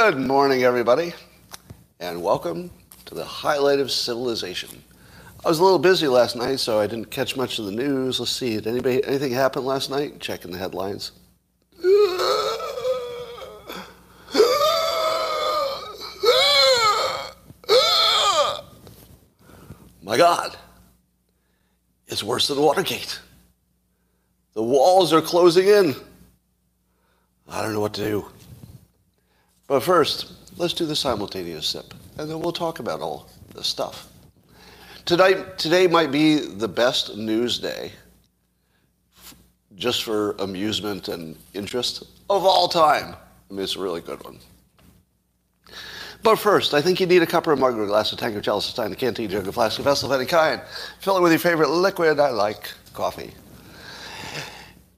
Good morning, everybody, and welcome to the highlight of civilization. I was a little busy last night, so I didn't catch much of the news. Let's see, did anybody anything happen last night? Checking the headlines. My God, it's worse than Watergate. The walls are closing in. I don't know what to do. But first, let's do the simultaneous sip, and then we'll talk about all this stuff. Tonight, today might be the best news day, just for amusement and interest, of all time. I mean, it's a really good one. But first, I think you need a cup or a mug or a glass, a tank or chalice, a stein, a canteen, jug, a flask, a vessel of any kind. Fill it with your favorite liquid. I like coffee.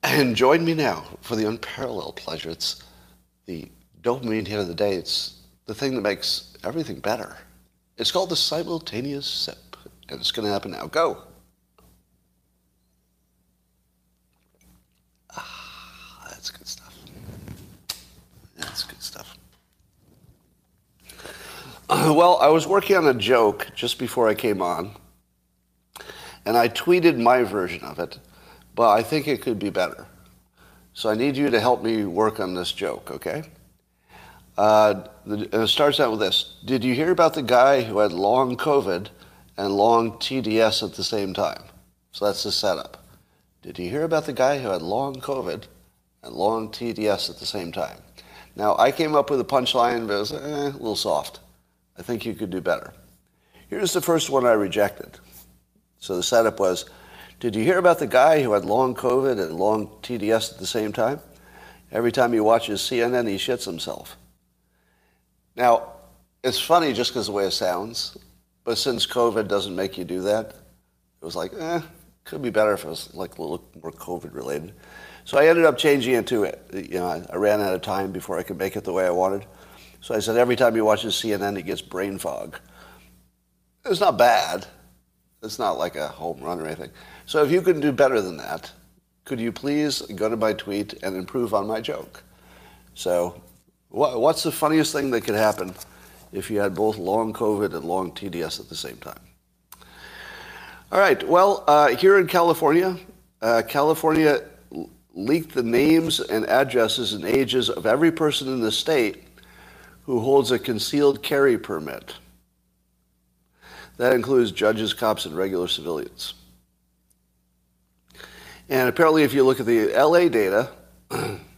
And join me now for the unparalleled pleasure. It's the dopamine hit of the day. It's the thing that makes everything better. It's called the simultaneous sip, and it's going to happen now. Go. Ah, that's good stuff. That's good stuff. Well, I was working on a joke just before I came on, and I tweeted my version of it, but I think it could be better. So I need you to help me work on this joke, okay? Uh, it starts out with this Did you hear about the guy who had long COVID and long TDS at the same time? So that's the setup. Did you hear about the guy who had long COVID and long TDS at the same time? Now, I came up with a punchline, but it was eh, a little soft. I think you could do better. Here's the first one I rejected. So the setup was Did you hear about the guy who had long COVID and long TDS at the same time? Every time he watches CNN, he shits himself. Now, it's funny just because the way it sounds, but since COVID doesn't make you do that, it was like, eh, could be better if it was like a little more COVID related. So I ended up changing it to it. You know, I, I ran out of time before I could make it the way I wanted. So I said, every time he watches CNN, he gets brain fog. It's not bad. It's not like a home run or anything. So if you can do better than that, could you please go to my tweet and improve on my joke? So what, what's the funniest thing that could happen if you had both long COVID and long TDS at the same time? All right. Well, uh, here in California, uh, California leaked the names and addresses and ages of every person in the state who holds a concealed carry permit. That includes judges, cops, and regular civilians. And apparently, if you look at the LA data,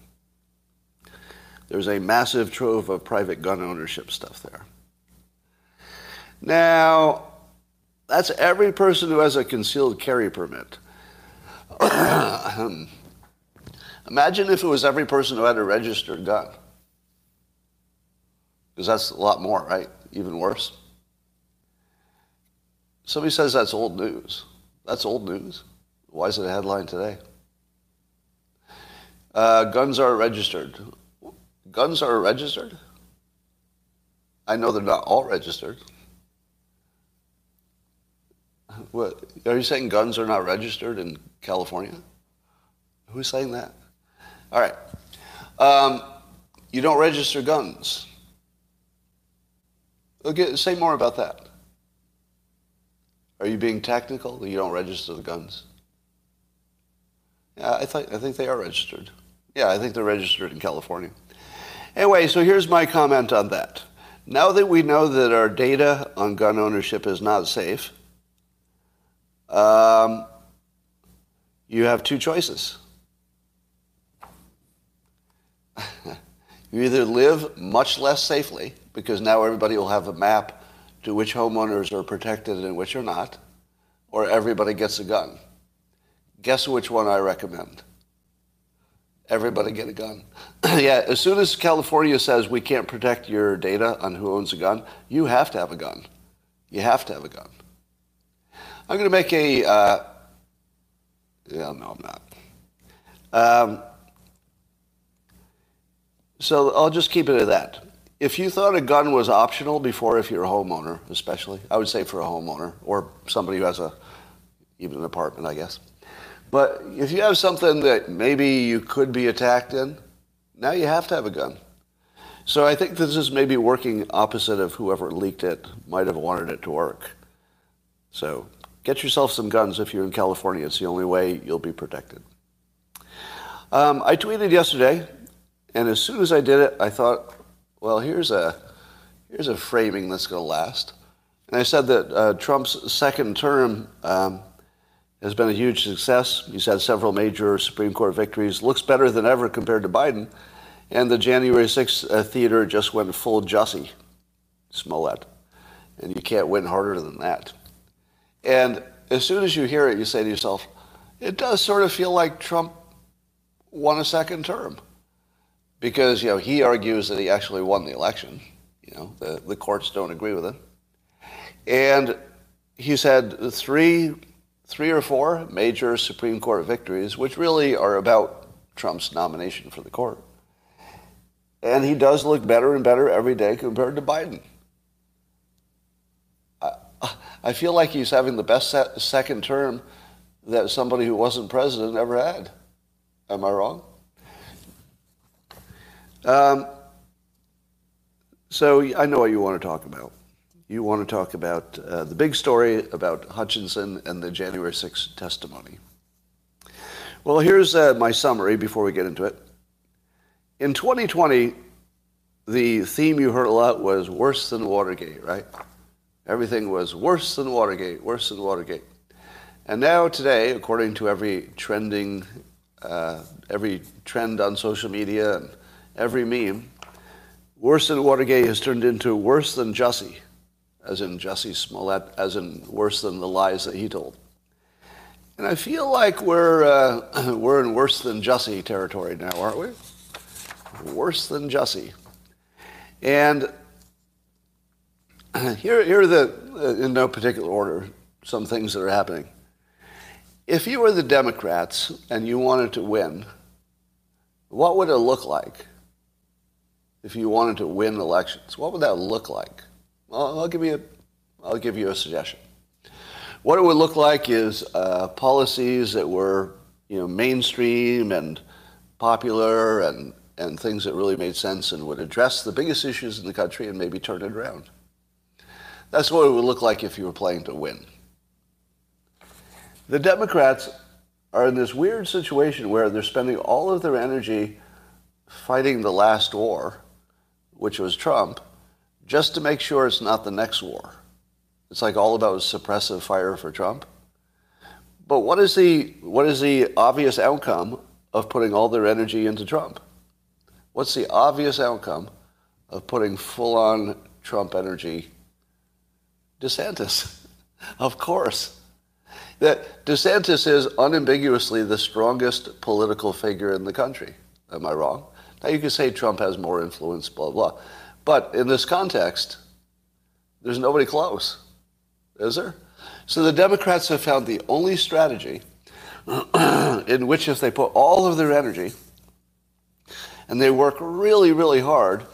there's a massive trove of private gun ownership stuff there. Now, that's every person who has a concealed carry permit. Imagine if it was every person who had a registered gun. Because that's a lot more, right? Even worse. Somebody says that's old news. That's old news. Why is it a headline today? Uh, guns are registered. Guns are registered? I know they're not all registered. What, are you saying guns are not registered in California? Who's saying that? All right. Um, you don't register guns. Okay, say more about that. Are you being technical? You don't register the guns. Yeah, I think I think they are registered. Yeah, I think they're registered in California. Anyway, so here's my comment on that. Now that we know that our data on gun ownership is not safe, um, you have two choices. you either live much less safely, because now everybody will have a map to which homeowners are protected and which are not, or everybody gets a gun. Guess which one I recommend? Everybody get a gun. yeah, as soon as California says we can't protect your data on who owns a gun, you have to have a gun. You have to have a gun. I'm going to make a. Uh, yeah, no, I'm not. Um, so I'll just keep it at that. If you thought a gun was optional before, if you're a homeowner, especially, I would say for a homeowner or somebody who has a even an apartment, I guess. But if you have something that maybe you could be attacked in, now you have to have a gun. So I think this is maybe working opposite of whoever leaked it might have wanted it to work. So get yourself some guns if you're in California. It's the only way you'll be protected. Um, I tweeted yesterday, and as soon as I did it, I thought, well, here's a, here's a framing that's going to last. And I said that uh, Trump's second term um, has been a huge success. He's had several major Supreme Court victories, looks better than ever compared to Biden. And the January 6th uh, theater just went full Jussie Smollett. And you can't win harder than that. And as soon as you hear it, you say to yourself, it does sort of feel like Trump won a second term. Because, you know, he argues that he actually won the election. You know, the, the courts don't agree with him. And he's had three, three or four major Supreme Court victories, which really are about Trump's nomination for the court. And he does look better and better every day compared to Biden. I, I feel like he's having the best second term that somebody who wasn't president ever had. Am I wrong? Um, so I know what you want to talk about. You want to talk about uh, the big story about Hutchinson and the January 6th testimony. Well, here's uh, my summary before we get into it. In 2020, the theme you heard a lot was worse than Watergate, right? Everything was worse than Watergate, worse than Watergate. And now today, according to every trending, uh, every trend on social media and every meme, worse than Watergate has turned into worse than Jussie, as in Jussie Smollett, as in worse than the lies that he told. And I feel like we're, uh, we're in worse than Jussie territory now, aren't we? Worse than Jussie. And here, here are the, uh, in no particular order, some things that are happening. If you were the Democrats and you wanted to win, what would it look like if you wanted to win elections? What would that look like? Well, I'll give you a, I'll give you a suggestion. What it would look like is uh, policies that were you know, mainstream and popular and and things that really made sense and would address the biggest issues in the country and maybe turn it around. That's what it would look like if you were playing to win. The Democrats are in this weird situation where they're spending all of their energy fighting the last war, which was Trump, just to make sure it's not the next war. It's like all about suppressive fire for Trump. But what is the, what is the obvious outcome of putting all their energy into Trump? What's the obvious outcome of putting full on Trump energy? DeSantis, of course. That DeSantis is unambiguously the strongest political figure in the country. Am I wrong? Now you could say Trump has more influence, blah, blah. But in this context, there's nobody close, is there? So the Democrats have found the only strategy in which, if they put all of their energy and they work really, really hard,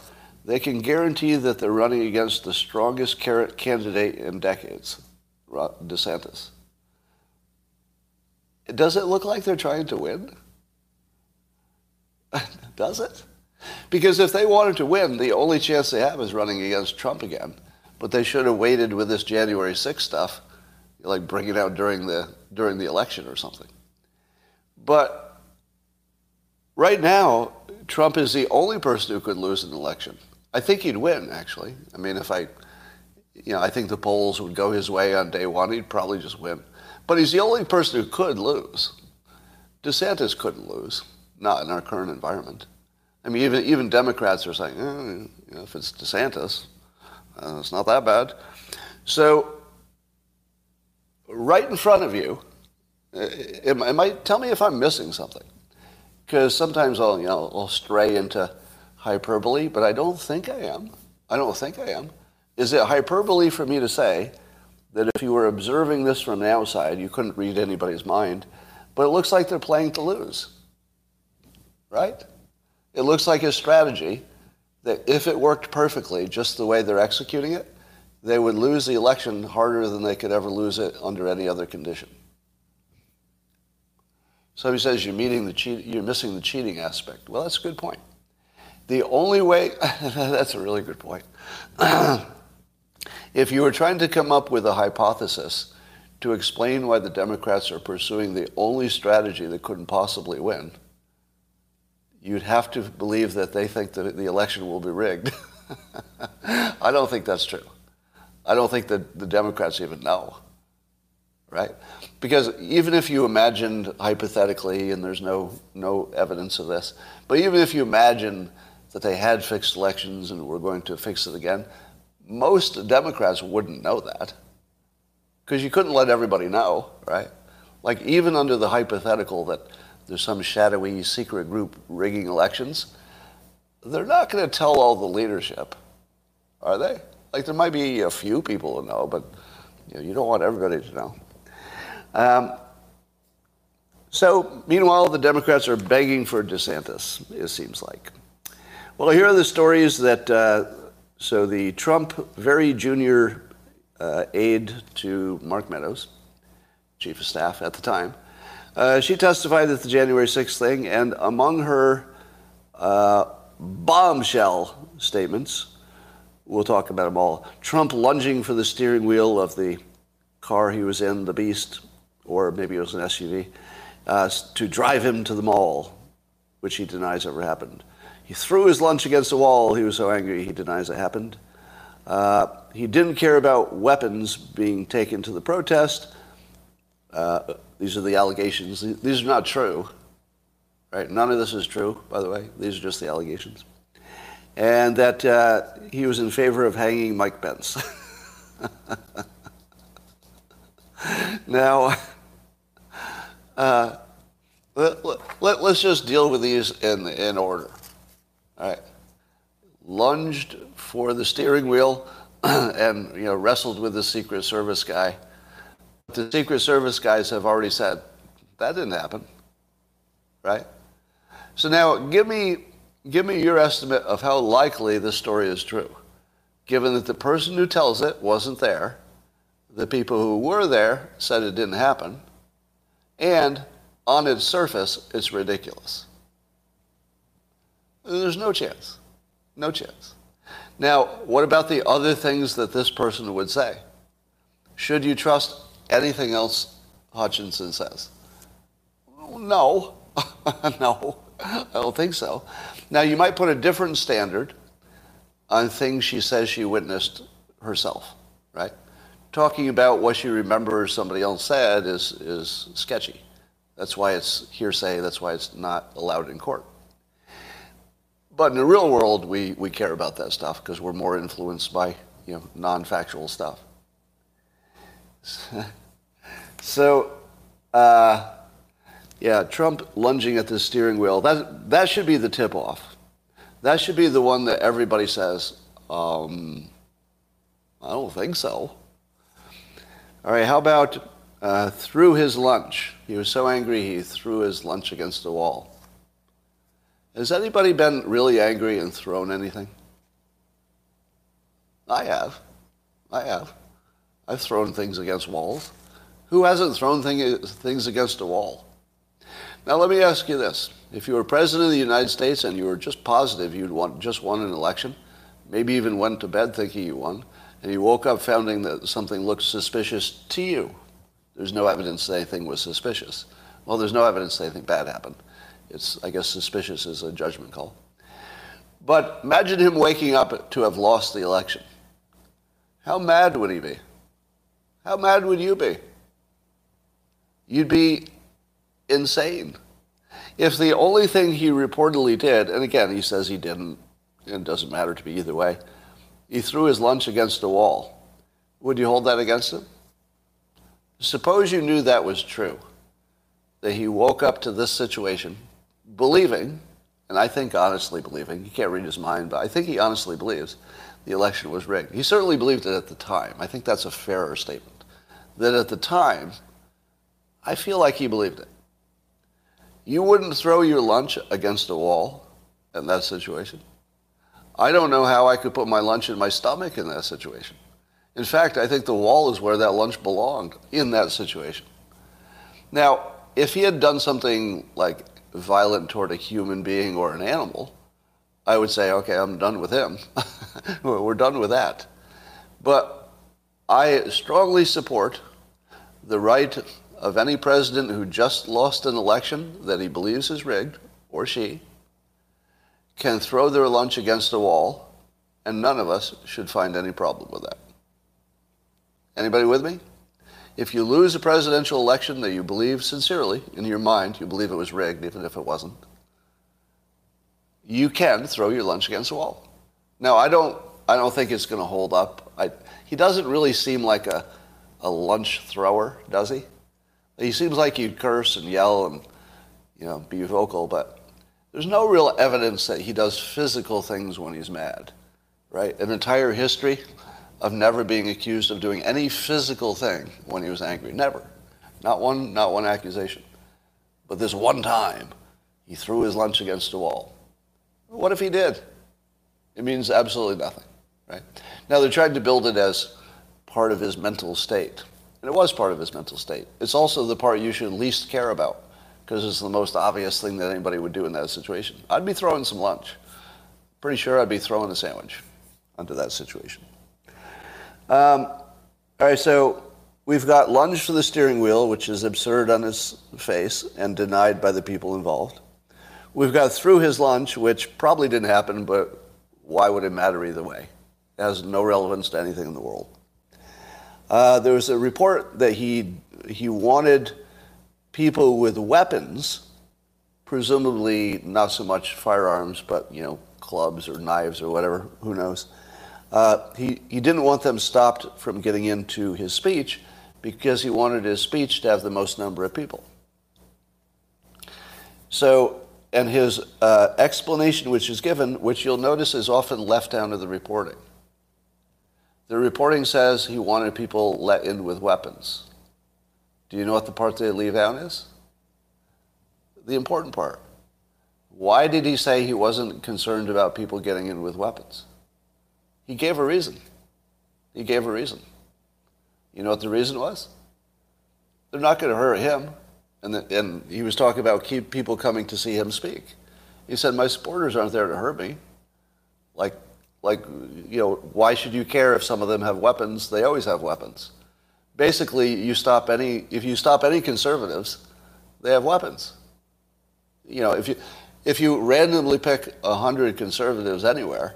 they can guarantee that they're running against the strongest carrot candidate in decades, DeSantis. Does it look like they're trying to win? Does it? Because if they wanted to win, the only chance they have is running against Trump again. But they should have waited with this January 6th stuff, like bring it out during the during the election or something. But right now, Trump is the only person who could lose an election. I think he'd win, actually. I mean, if I, you know, I think the polls would go his way on day one. He'd probably just win. But he's the only person who could lose. DeSantis couldn't lose, not in our current environment. I mean, even even Democrats are saying, eh, you know, if it's DeSantis, uh, it's not that bad. So, right in front of you, it, it might tell me if I'm missing something because sometimes I'll, you know, I'll stray into hyperbole, but I don't think I am. I don't think I am. Is it hyperbole for me to say that if you were observing this from the outside, you couldn't read anybody's mind, but it looks like they're playing to lose, right? It looks like a strategy that if it worked perfectly, just the way they're executing it, they would lose the election harder than they could ever lose it under any other condition. So he says you're, meeting the cheat, you're missing the cheating aspect. Well, that's a good point. The only way, that's a really good point. if you were trying to come up with a hypothesis to explain why the Democrats are pursuing the only strategy that couldn't possibly win, you'd have to believe that they think that the election will be rigged. I don't think that's true. I don't think that the Democrats even know, right? Because even if you imagined hypothetically, and there's no, no evidence of this, but even if you imagine that they had fixed elections and were going to fix it again, most Democrats wouldn't know that. Because you couldn't let everybody know, right? Like even under the hypothetical that there's some shadowy secret group rigging elections, they're not going to tell all the leadership, are they? Like there might be a few people who know, but you, know, you don't want everybody to know. Um, so, meanwhile, the Democrats are begging for DeSantis, it seems like. Well, here are the stories that, uh, so the Trump very junior uh, aide to Mark Meadows, chief of staff at the time, uh, she testified at the January 6th thing, and among her uh, bombshell statements, we'll talk about them all. Trump lunging for the steering wheel of the car he was in, the Beast, or maybe it was an SUV, uh, to drive him to the mall, which he denies ever happened. He threw his lunch against the wall. He was so angry he denies it happened. Uh, he didn't care about weapons being taken to the protest. Uh, these are the allegations. These are not true. Right? None of this is true, by the way. These are just the allegations. And that uh, he was in favor of hanging Mike Pence. now, uh, let, let, just deal with these in, in order. All right. Lunged for the steering wheel and you know wrestled with the Secret Service guy. The Secret Service guys have already said that didn't happen, right? So now give me give me your estimate of how likely this story is true, given that the person who tells it wasn't there, the people who were there said it didn't happen, and on its surface, it's ridiculous. There's no chance. No chance. Now, what about the other things that this person would say? Should you trust anything else Hutchinson says? No. no. I don't think so. Now, you might put a different standard on things she says she witnessed herself, right? Talking about what she remembers somebody else said is, is sketchy. That's why it's hearsay. That's why it's not allowed in court. But in the real world, we, we care about that stuff because we're more influenced by you know, non-factual stuff. so, uh, yeah, Trump lunging at the steering wheel, that, that should be the tip-off. That should be the one that everybody says, um, I don't think so. All right, how about uh, threw his lunch. He was so angry he threw his lunch against the wall. Has anybody been really angry and thrown anything? I have. I have. I've thrown things against walls. Who hasn't thrown thing, things against a wall? Now, let me ask you this. If you were president of the United States and you were just positive you'd just won an election, maybe even went to bed thinking you won, and you woke up finding that something looked suspicious to you, there's no evidence that anything was suspicious. Well, there's no evidence that anything bad happened. It's, I guess, suspicious is a judgment call. But imagine him waking up to have lost the election. How mad would he be? How mad would you be? You'd be insane. If the only thing he reportedly did, and again, he says he didn't, it doesn't matter to me either way, he threw his lunch against a wall. Would you hold that against him? Suppose you knew that was true, that he woke up to this situation believing, and I think honestly believing, you can't read his mind, but I think he honestly believes the election was rigged. He certainly believed it at the time. I think that's a fairer statement. That at the time, I feel like he believed it. You wouldn't throw your lunch against a wall in that situation. I don't know how I could put my lunch in my stomach in that situation. In fact, I think the wall is where that lunch belonged in that situation. Now, if he had done something like violent toward a human being or an animal, I would say, okay, I'm done with him. We're done with that. But I strongly support the right of any president who just lost an election that he believes is rigged, or she, can throw their lunch against a wall, and none of us should find any problem with that. Anybody with me? If you lose a presidential election that you believe sincerely, in your mind, you believe it was rigged, even if it wasn't, you can throw your lunch against a wall. Now, I don't, I don't think it's going to hold up. I, he doesn't really seem like a, a lunch thrower, does he? He seems like he'd curse and yell and, you know, be vocal, but there's no real evidence that he does physical things when he's mad, right? An entire history of never being accused of doing any physical thing when he was angry. Never. Not one, not one accusation. But this one time, he threw his lunch against a wall. What if he did? It means absolutely nothing, right? Now they tried to build it as part of his mental state. And it was part of his mental state. It's also the part you should least care about because it's the most obvious thing that anybody would do in that situation. I'd be throwing some lunch. Pretty sure I'd be throwing a sandwich under that situation. Um, all right, so we've got lunge for the steering wheel, which is absurd on his face and denied by the people involved. We've got threw his lunch, which probably didn't happen, but why would it matter either way? It has no relevance to anything in the world. Uh, there was a report that he, he wanted people with weapons, presumably not so much firearms, but you know, clubs or knives or whatever, who knows. Uh, he, he didn't want them stopped from getting into his speech because he wanted his speech to have the most number of people. So and his uh, explanation, which is given, which you'll notice is often left out of the reporting. The reporting says he wanted people let in with weapons. Do you know what the part they leave out is? The important part. Why did he say he wasn't concerned about people getting in with weapons? He gave a reason. He gave a reason. You know what the reason was? They're not going to hurt him. And, the, and he was talking about keep people coming to see him speak. He said, My supporters aren't there to hurt me. Like, like, you know, why should you care if some of them have weapons? They always have weapons. Basically, you stop any, if you stop any conservatives, they have weapons. You know, if you, if you randomly pick 100 conservatives anywhere,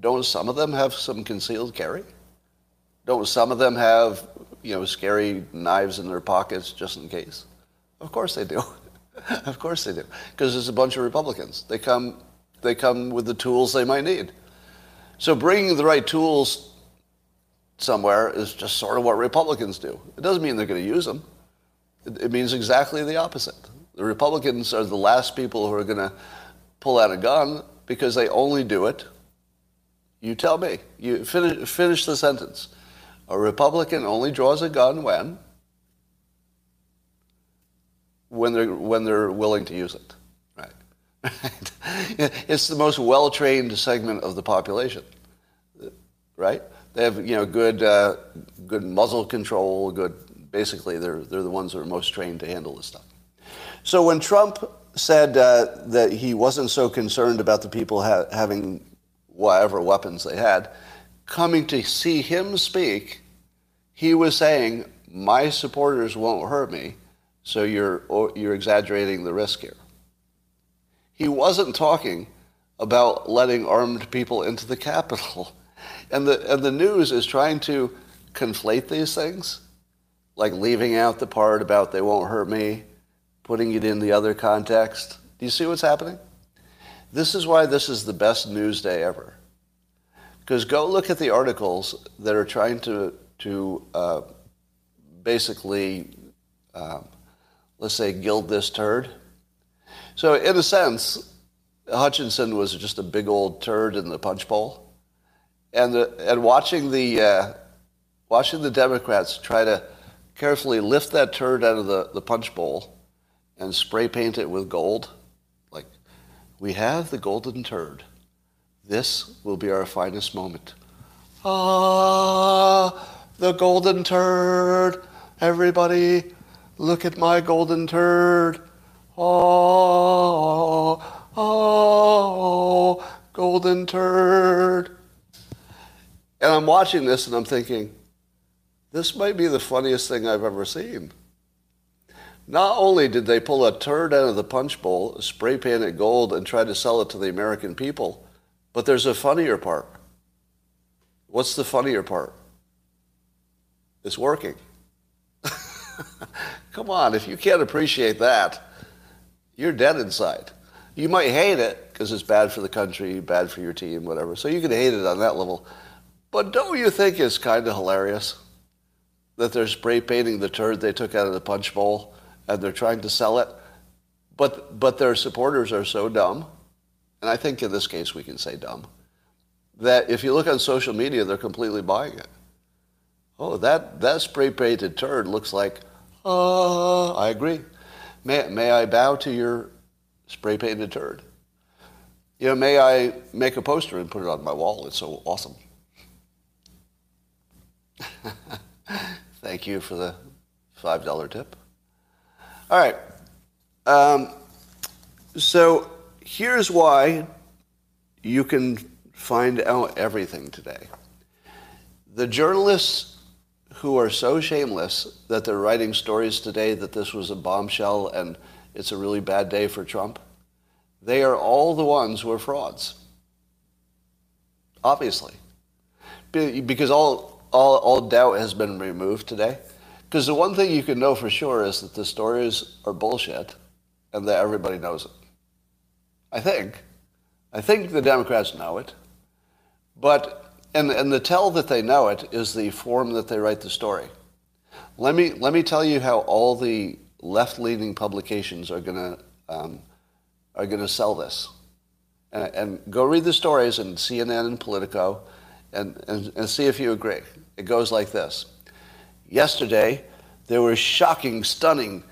don't some of them have some concealed carry? Don't some of them have, you know, scary knives in their pockets just in case? Of course they do. of course they do. Because there's a bunch of Republicans. They come, they come with the tools they might need. So bringing the right tools somewhere is just sort of what Republicans do. It doesn't mean they're going to use them. It, means exactly the opposite. The Republicans are the last people who are going to pull out a gun because they only do it. You tell me. You finish, finish the sentence. A Republican only draws a gun when when they're, when they're willing to use it. It's the most well-trained segment of the population, right? They have you know good uh, good muzzle control, good. Basically, they're they're the ones that are most trained to handle this stuff. So when Trump said uh, that he wasn't so concerned about the people ha- having whatever weapons they had coming to see him speak, he was saying, "My supporters won't hurt me." So you're, you're exaggerating the risk here. He wasn't talking about letting armed people into the Capitol. And the, and the news is trying to conflate these things, like leaving out the part about they won't hurt me, putting it in the other context. Do you see what's happening? This is why this is the best news day ever. Because go look at the articles that are trying to, to uh, basically um, let's say, gild this turd. So, in a sense, Hutchinson was just a big old turd in the punch bowl. And, the, and watching, the, uh, watching the Democrats try to carefully lift that turd out of the, the punch bowl and spray paint it with gold, like, we have the golden turd. This will be our finest moment. Ah, the golden turd. Everybody Look at my golden turd. Oh, oh, golden turd. And I'm watching this and I'm thinking, this might be the funniest thing I've ever seen. Not only did they pull a turd out of the punch bowl, spray paint it gold, and try to sell it to the American people, but there's a funnier part. What's the funnier part? It's working. Come on, if you can't appreciate that, you're dead inside. You might hate it because it's bad for the country, bad for your team, whatever. So you can hate it on that level. But don't you think it's kind of hilarious that they're spray painting the turd they took out of the punch bowl and they're trying to sell it? But, but their supporters are so dumb, and I think in this case we can say dumb, that if you look on social media, they're completely buying it. Oh, that, that spray painted turd looks like, uh, I agree. May, may I bow to your spray painted turd? You know, may I make a poster and put it on my wall? It's so awesome. Thank you for the $5 tip. All right. Um, so here's why you can find out everything today. The journalists who are so shameless that they're writing stories today that this was a bombshell and it's a really bad day for Trump, they are all the ones who are frauds. Obviously. Because all, all, all doubt has been removed today. Because the one thing you can know for sure is that the stories are bullshit and that everybody knows it. I think. I think the Democrats know it. But, and, and the tell that they know it is the form that they write the story. Let me, let me tell you how all the left-leaning publications are going to um, are going to sell this. And, and, go read the stories in CNN and Politico and, and, and see if you agree. It goes like this. Yesterday, there were shocking, stunning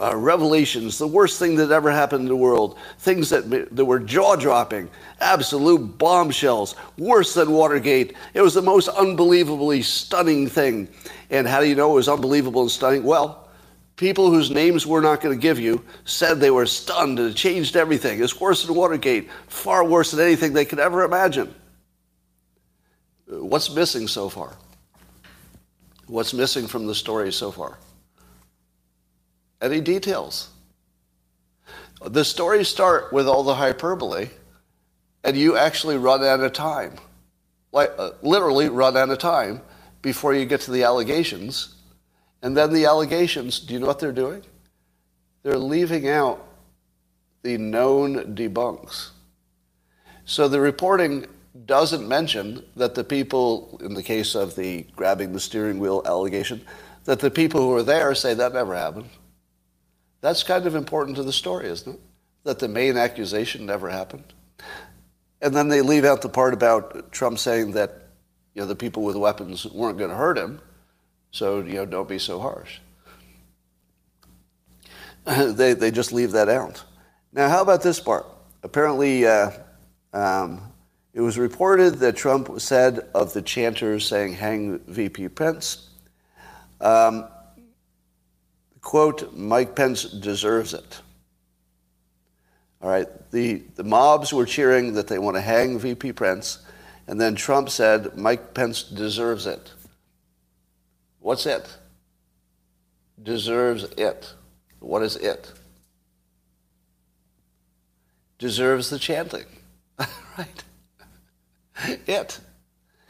uh, revelations, the worst thing that ever happened in the world, things that, that were jaw dropping, absolute bombshells, worse than Watergate. It was the most unbelievably stunning thing. And how do you know it was unbelievable and stunning? Well, people whose names we're not going to give you said they were stunned and it changed everything. It's worse than Watergate, far worse than anything they could ever imagine. What's missing so far? What's missing from the story so far? Any details? The stories start with all the hyperbole, and you actually run out of time. Like, uh, literally run out of time before you get to the allegations. And then the allegations, do you know what they're doing? They're leaving out the known debunks. So the reporting doesn't mention that the people, in the case of the grabbing the steering wheel allegation, that the people who were there say that never happened. That's kind of important to the story, isn't it? That the main accusation never happened. And then they leave out the part about Trump saying that you know, the people with weapons weren't going to hurt him, so you know, don't be so harsh. they, they just leave that out. Now, how about this part? Apparently, uh, um, it was reported that Trump said of the chanters saying, hang VP Pence, um, quote, Mike Pence deserves it. All right, the, the mobs were cheering that they want to hang VP Pence, and then Trump said Mike Pence deserves it. What's it? Deserves it. What is it? Deserves the chanting, right? It.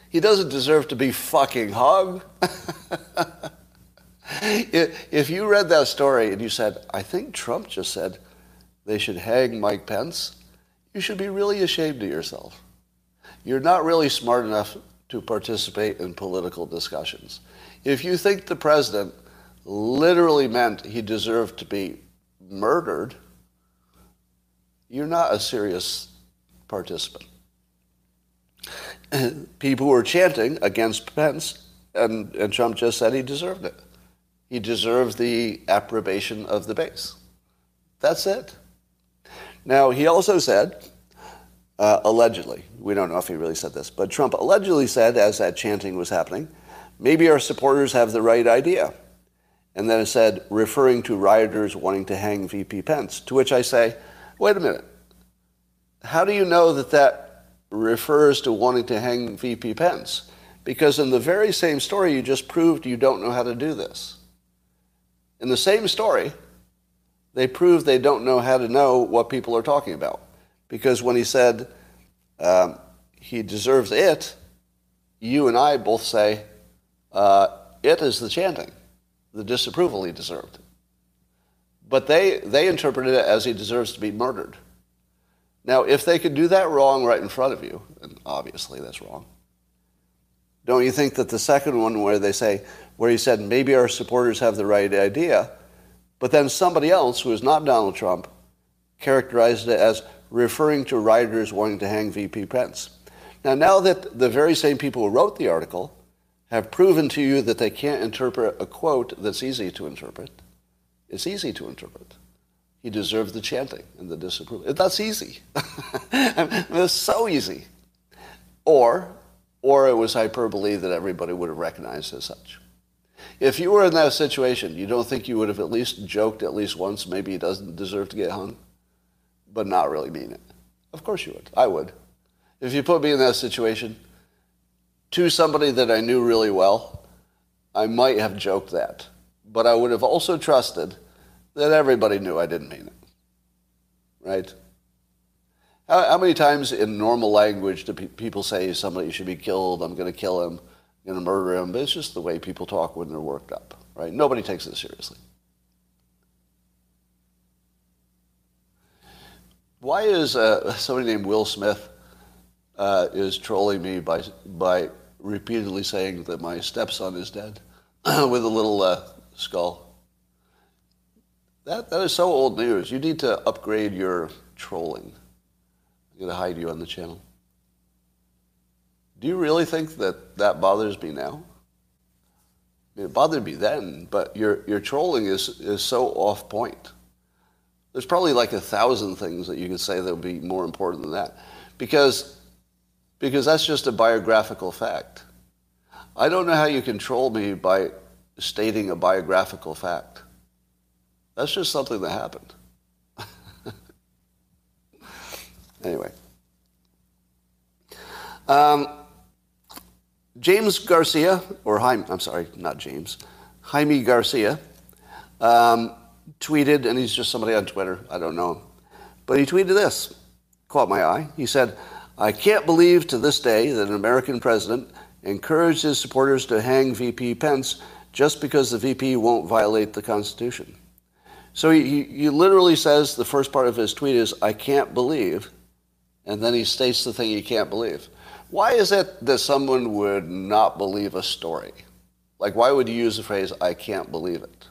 He doesn't deserve to be fucking hung. if you read that story and you said, I think Trump just said they should hang Mike Pence, you should be really ashamed of yourself. You're not really smart enough to participate in political discussions. If you think the president literally meant he deserved to be murdered, you're not a serious participant. People were chanting against Pence, and, and Trump just said he deserved it. He deserves the approbation of the base. That's it. Now, he also said, uh, allegedly, we don't know if he really said this, but Trump allegedly said, as that chanting was happening, maybe our supporters have the right idea. And then it said, referring to rioters wanting to hang VP Pence. To which I say, wait a minute. How do you know that that refers to wanting to hang VP Pence. Because in the very same story, you just proved you don't know how to do this. In the same story, they prove they don't know how to know what people are talking about. Because when he said um, he deserves it, you and I both say uh, it is the chanting, the disapproval he deserved. But they, they interpreted it as he deserves to be murdered. Now, if they could do that wrong right in front of you, and obviously that's wrong, don't you think that the second one where they say, where he said, maybe our supporters have the right idea, but then somebody else who is not Donald Trump characterized it as referring to rioters wanting to hang VP Pence. Now, now that the very same people who wrote the article have proven to you that they can't interpret a quote that's easy to interpret, it's easy to interpret. He deserved the chanting and the disapproval. That's easy. it's so easy. Or, or it was hyperbole that everybody would have recognized as such. If you were in that situation, you don't think you would have at least joked at least once, maybe he doesn't deserve to get hung, but not really mean it? Of course you would. I would. If you put me in that situation to somebody that I knew really well, I might have joked that. But I would have also trusted that everybody knew I didn't mean it. Right? How, how many times in normal language do pe- people say somebody should be killed, I'm going to kill him, Going to murder him? But it's just the way people talk when they're worked up. Right? Nobody takes it seriously. Why is uh, somebody named Will Smith uh, is trolling me by, by repeatedly saying that my stepson is dead with a little uh, skull. That, that is so old news. You need to upgrade your trolling. I'm going to hide you on the channel. Do you really think that that bothers me now? I mean, it bothered me then, but your, your trolling is, is so off point. There's probably like a thousand things that you could say that would be more important than that. Because because that's just a biographical fact. I don't know how you control me by stating a biographical fact. That's just something that happened. anyway. Um, James Garcia, or Jaime, I'm sorry, not James, Jaime Garcia, um, tweeted, and he's just somebody on Twitter, I don't know him, but he tweeted this, caught my eye. He said, I can't believe to this day that an American president encouraged his supporters to hang VP Pence just because the VP won't violate the Constitution. So he, he literally says the first part of his tweet is, I can't believe, and then he states the thing he can't believe. Why is it that someone would not believe a story? Like, why would you use the phrase, I can't believe it?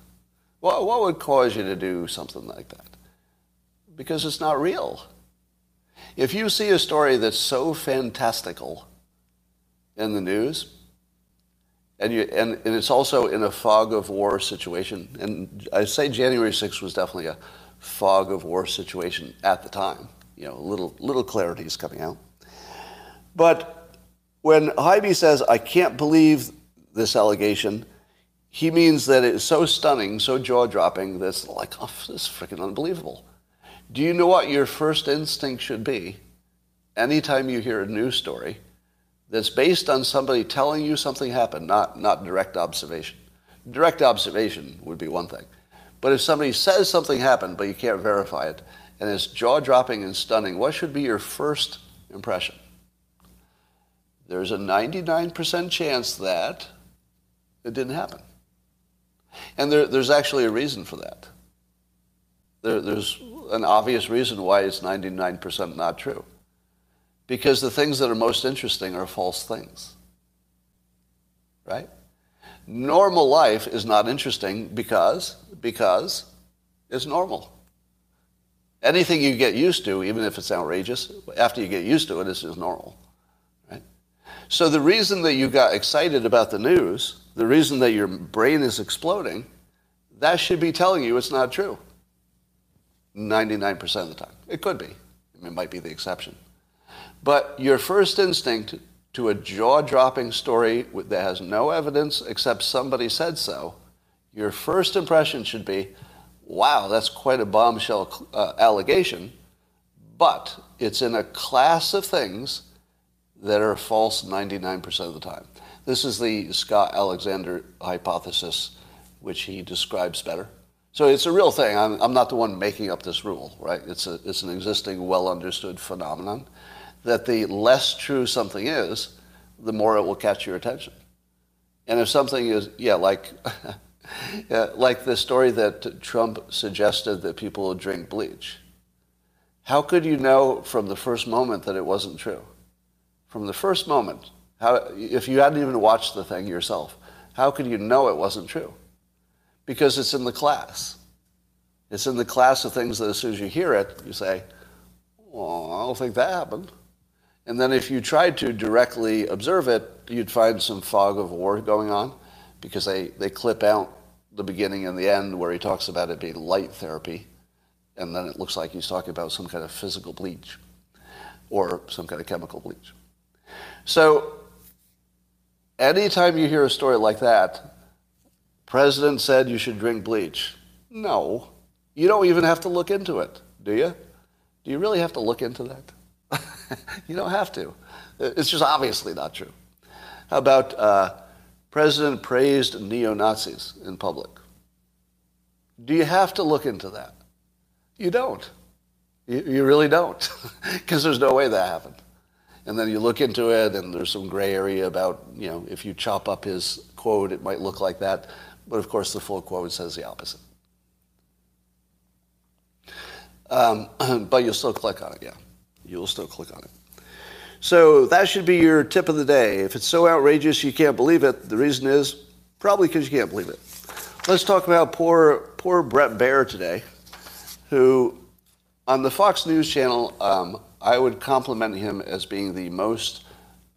Well, what would cause you to do something like that? Because it's not real. If you see a story that's so fantastical in the news, and, you, and, and it's also in a fog of war situation, and I say January 6th was definitely a fog of war situation at the time. You know, little, little clarity is coming out. But when Jaime says, I can't believe this allegation, he means that it's so stunning, so jaw dropping, that's like, oh, this is freaking unbelievable. Do you know what your first instinct should be anytime you hear a news story that's based on somebody telling you something happened, not, not direct observation? Direct observation would be one thing. But if somebody says something happened, but you can't verify it, and it's jaw dropping and stunning, what should be your first impression? There's a 99% chance that it didn't happen. And there, there's actually a reason for that. There, there's an obvious reason why it's 99% not true. Because the things that are most interesting are false things. Right? Normal life is not interesting because, because it's normal. Anything you get used to, even if it's outrageous, after you get used to it, it's just normal. So the reason that you got excited about the news, the reason that your brain is exploding, that should be telling you it's not true. 99% of the time. It could be. It might be the exception. But your first instinct to a jaw dropping story that has no evidence except somebody said so, your first impression should be, wow, that's quite a bombshell uh, allegation, but it's in a class of things that are false 99% of the time. This is the Scott Alexander hypothesis, which he describes better. So it's a real thing. I'm, I'm not the one making up this rule, right? It's, a, it's an existing, well understood phenomenon that the less true something is, the more it will catch your attention. And if something is, yeah, like, yeah, like the story that Trump suggested that people would drink bleach. How could you know from the first moment that it wasn't true? From the first moment, how, if you hadn't even watched the thing yourself, how could you know it wasn't true? because it's in the class. It's in the class of things that as soon as you hear it, you say, well, I don't think that happened. And then if you tried to directly observe it, you'd find some fog of war going on because they, they clip out the beginning and the end where he talks about it being light therapy. And then it looks like he's talking about some kind of physical bleach or some kind of chemical bleach. So anytime you hear a story like that, President said you should drink bleach. No. You don't even have to look into it, do you? Do you really have to look into that? you don't have to. It's just obviously not true. How about uh, President praised neo Nazis in public? Do you have to look into that? You don't. You, you really don't, because there's no way that happened. And then you look into it, and there's some gray area about, you know, if you chop up his quote, it might look like that. But of course, the full quote says the opposite. Um, but you'll still click on it, yeah. You'll still click on it. So that should be your tip of the day. If it's so outrageous you can't believe it, the reason is probably because you can't believe it. Let's talk about poor, poor Bret Baier today, who on the Fox News channel, um, I would compliment him as being the most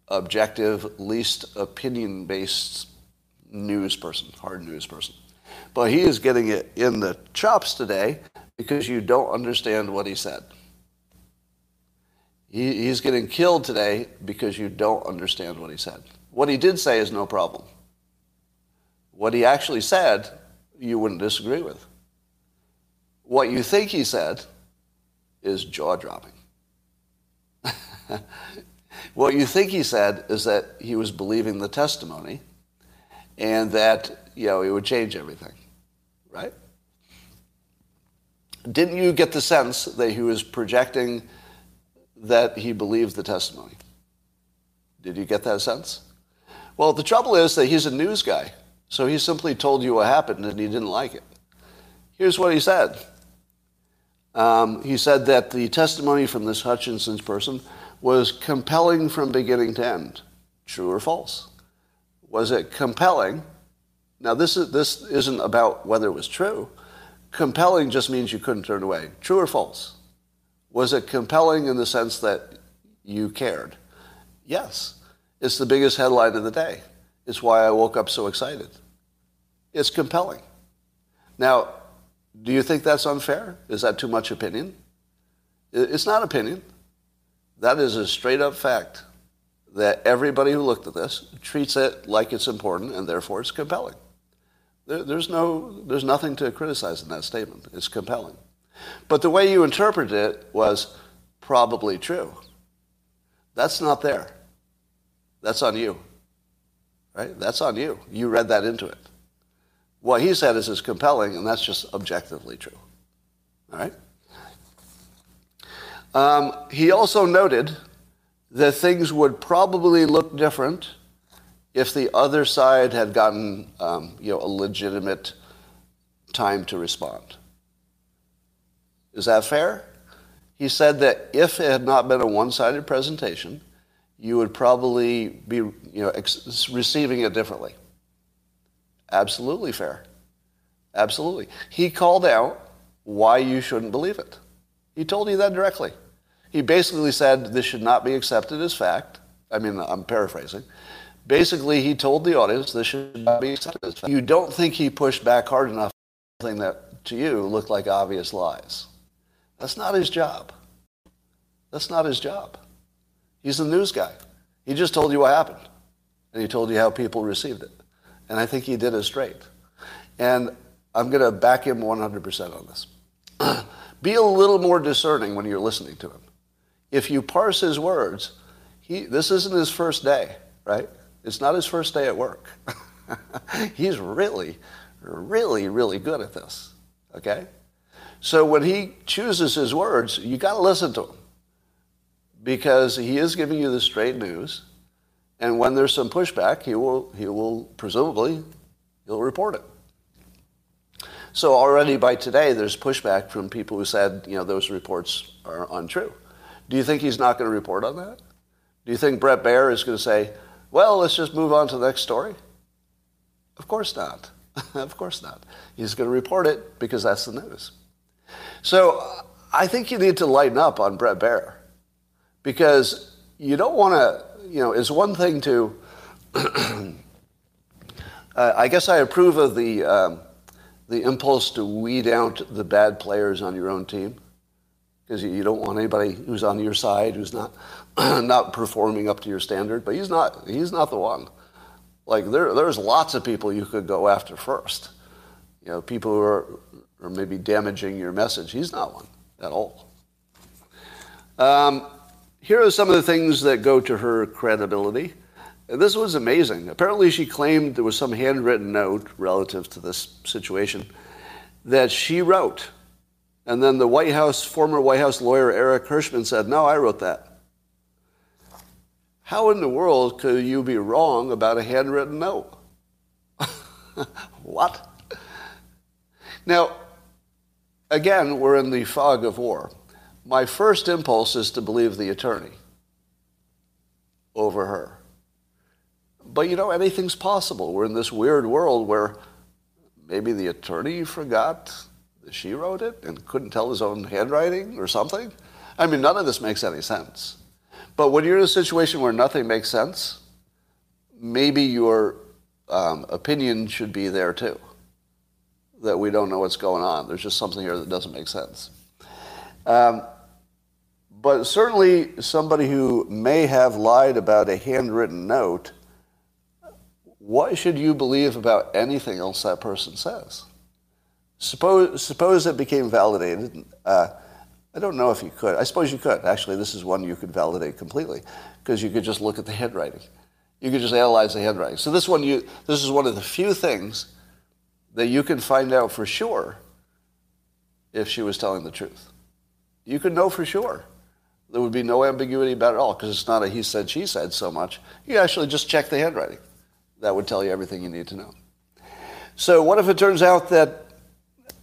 objective, least opinion based news person, hard news person. But he is getting it in the chops today because you don't understand what he said. He, he's getting killed today because you don't understand what he said. What he did say is no problem. What he actually said, you wouldn't disagree with. What you think he said is jaw dropping. what you think he said is that he was believing the testimony and that you know it would change everything, right? Didn't you get the sense that he was projecting that he believed the testimony? Did you get that sense? Well, the trouble is that he's a news guy, so he simply told you what happened and he didn't like it. Here's what he said. Um, he said that the testimony from this Hutchinson's person was compelling from beginning to end. True or false? Was it compelling? Now, this, is, this isn't about whether it was true. Compelling just means you couldn't turn away. True or false? Was it compelling in the sense that you cared? Yes. It's the biggest headline of the day. It's why I woke up so excited. It's compelling. Now, do you think that's unfair? Is that too much opinion? It's not opinion. That is a straight up fact that everybody who looked at this treats it like it's important and therefore it's compelling. There, there's, no, there's nothing to criticize in that statement. It's compelling. But the way you interpreted it was probably true. That's not there. That's on you. Right? That's on you. You read that into it. What he said is it's compelling, and that's just objectively true. All right? Um, he also noted that things would probably look different if the other side had gotten um, you know, a legitimate time to respond. Is that fair? He said that if it had not been a one-sided presentation, you would probably be you know, ex- receiving it differently. Absolutely fair. Absolutely. He called out why you shouldn't believe it. He told you that directly. He basically said this should not be accepted as fact. I mean, I'm paraphrasing. Basically, he told the audience this should not be accepted as fact. You don't think he pushed back hard enough something that to you looked like obvious lies. That's not his job. That's not his job. He's the news guy. He just told you what happened. And he told you how people received it. And I think he did it straight. And I'm going to back him 100% on this. Be a little more discerning when you're listening to him if you parse his words, he, this isn't his first day, right? It's not his first day at work. He's really, really, really good at this, okay? So when he chooses his words, you got to listen to him because he is giving you the straight news. And when there's some pushback, he will, he will presumably, he'll report it. So already by today, there's pushback from people who said, you know, those reports are untrue. Do you think he's not going to report on that? Do you think Bret Baier is going to say, well, let's just move on to the next story? Of course not. of course not. He's going to report it because that's the news. So I think you need to lighten up on Bret Baier because you don't want to, you know, it's one thing to, uh, I guess I approve of the, um, the impulse to weed out the bad players on your own team because you don't want anybody who's on your side who's not not performing up to your standard. But he's not he's not the one. Like there there's lots of people you could go after first. You know, people who are, are maybe damaging your message. He's not one at all. Um, here are some of the things that go to her credibility. This was amazing. Apparently, she claimed there was some handwritten note relative to this situation that she wrote. And then the White House, former White House lawyer Eric Herschmann said, No, I wrote that. How in the world could you be wrong about a handwritten note? what? Now, again, we're in the fog of war. My first impulse is to believe the attorney over her. But you know, anything's possible. We're in this weird world where maybe the attorney forgot that she wrote it and couldn't tell his own handwriting or something. I mean, none of this makes any sense. But when you're in a situation where nothing makes sense, maybe your um, opinion should be there too. That we don't know what's going on. There's just something here that doesn't make sense. Um, but certainly, somebody who may have lied about a handwritten note what should you believe about anything else that person says? Suppose, suppose it became validated. Uh, I don't know if you could. I suppose you could. Actually, this is one you could validate completely because you could just look at the handwriting. You could just analyze the handwriting. So this one, you, this is one of the few things that you can find out for sure if she was telling the truth. You could know for sure. There would be no ambiguity about it at all because it's not a he said, she said so much. You actually just check the handwriting that would tell you everything you need to know. So, what if it turns out that,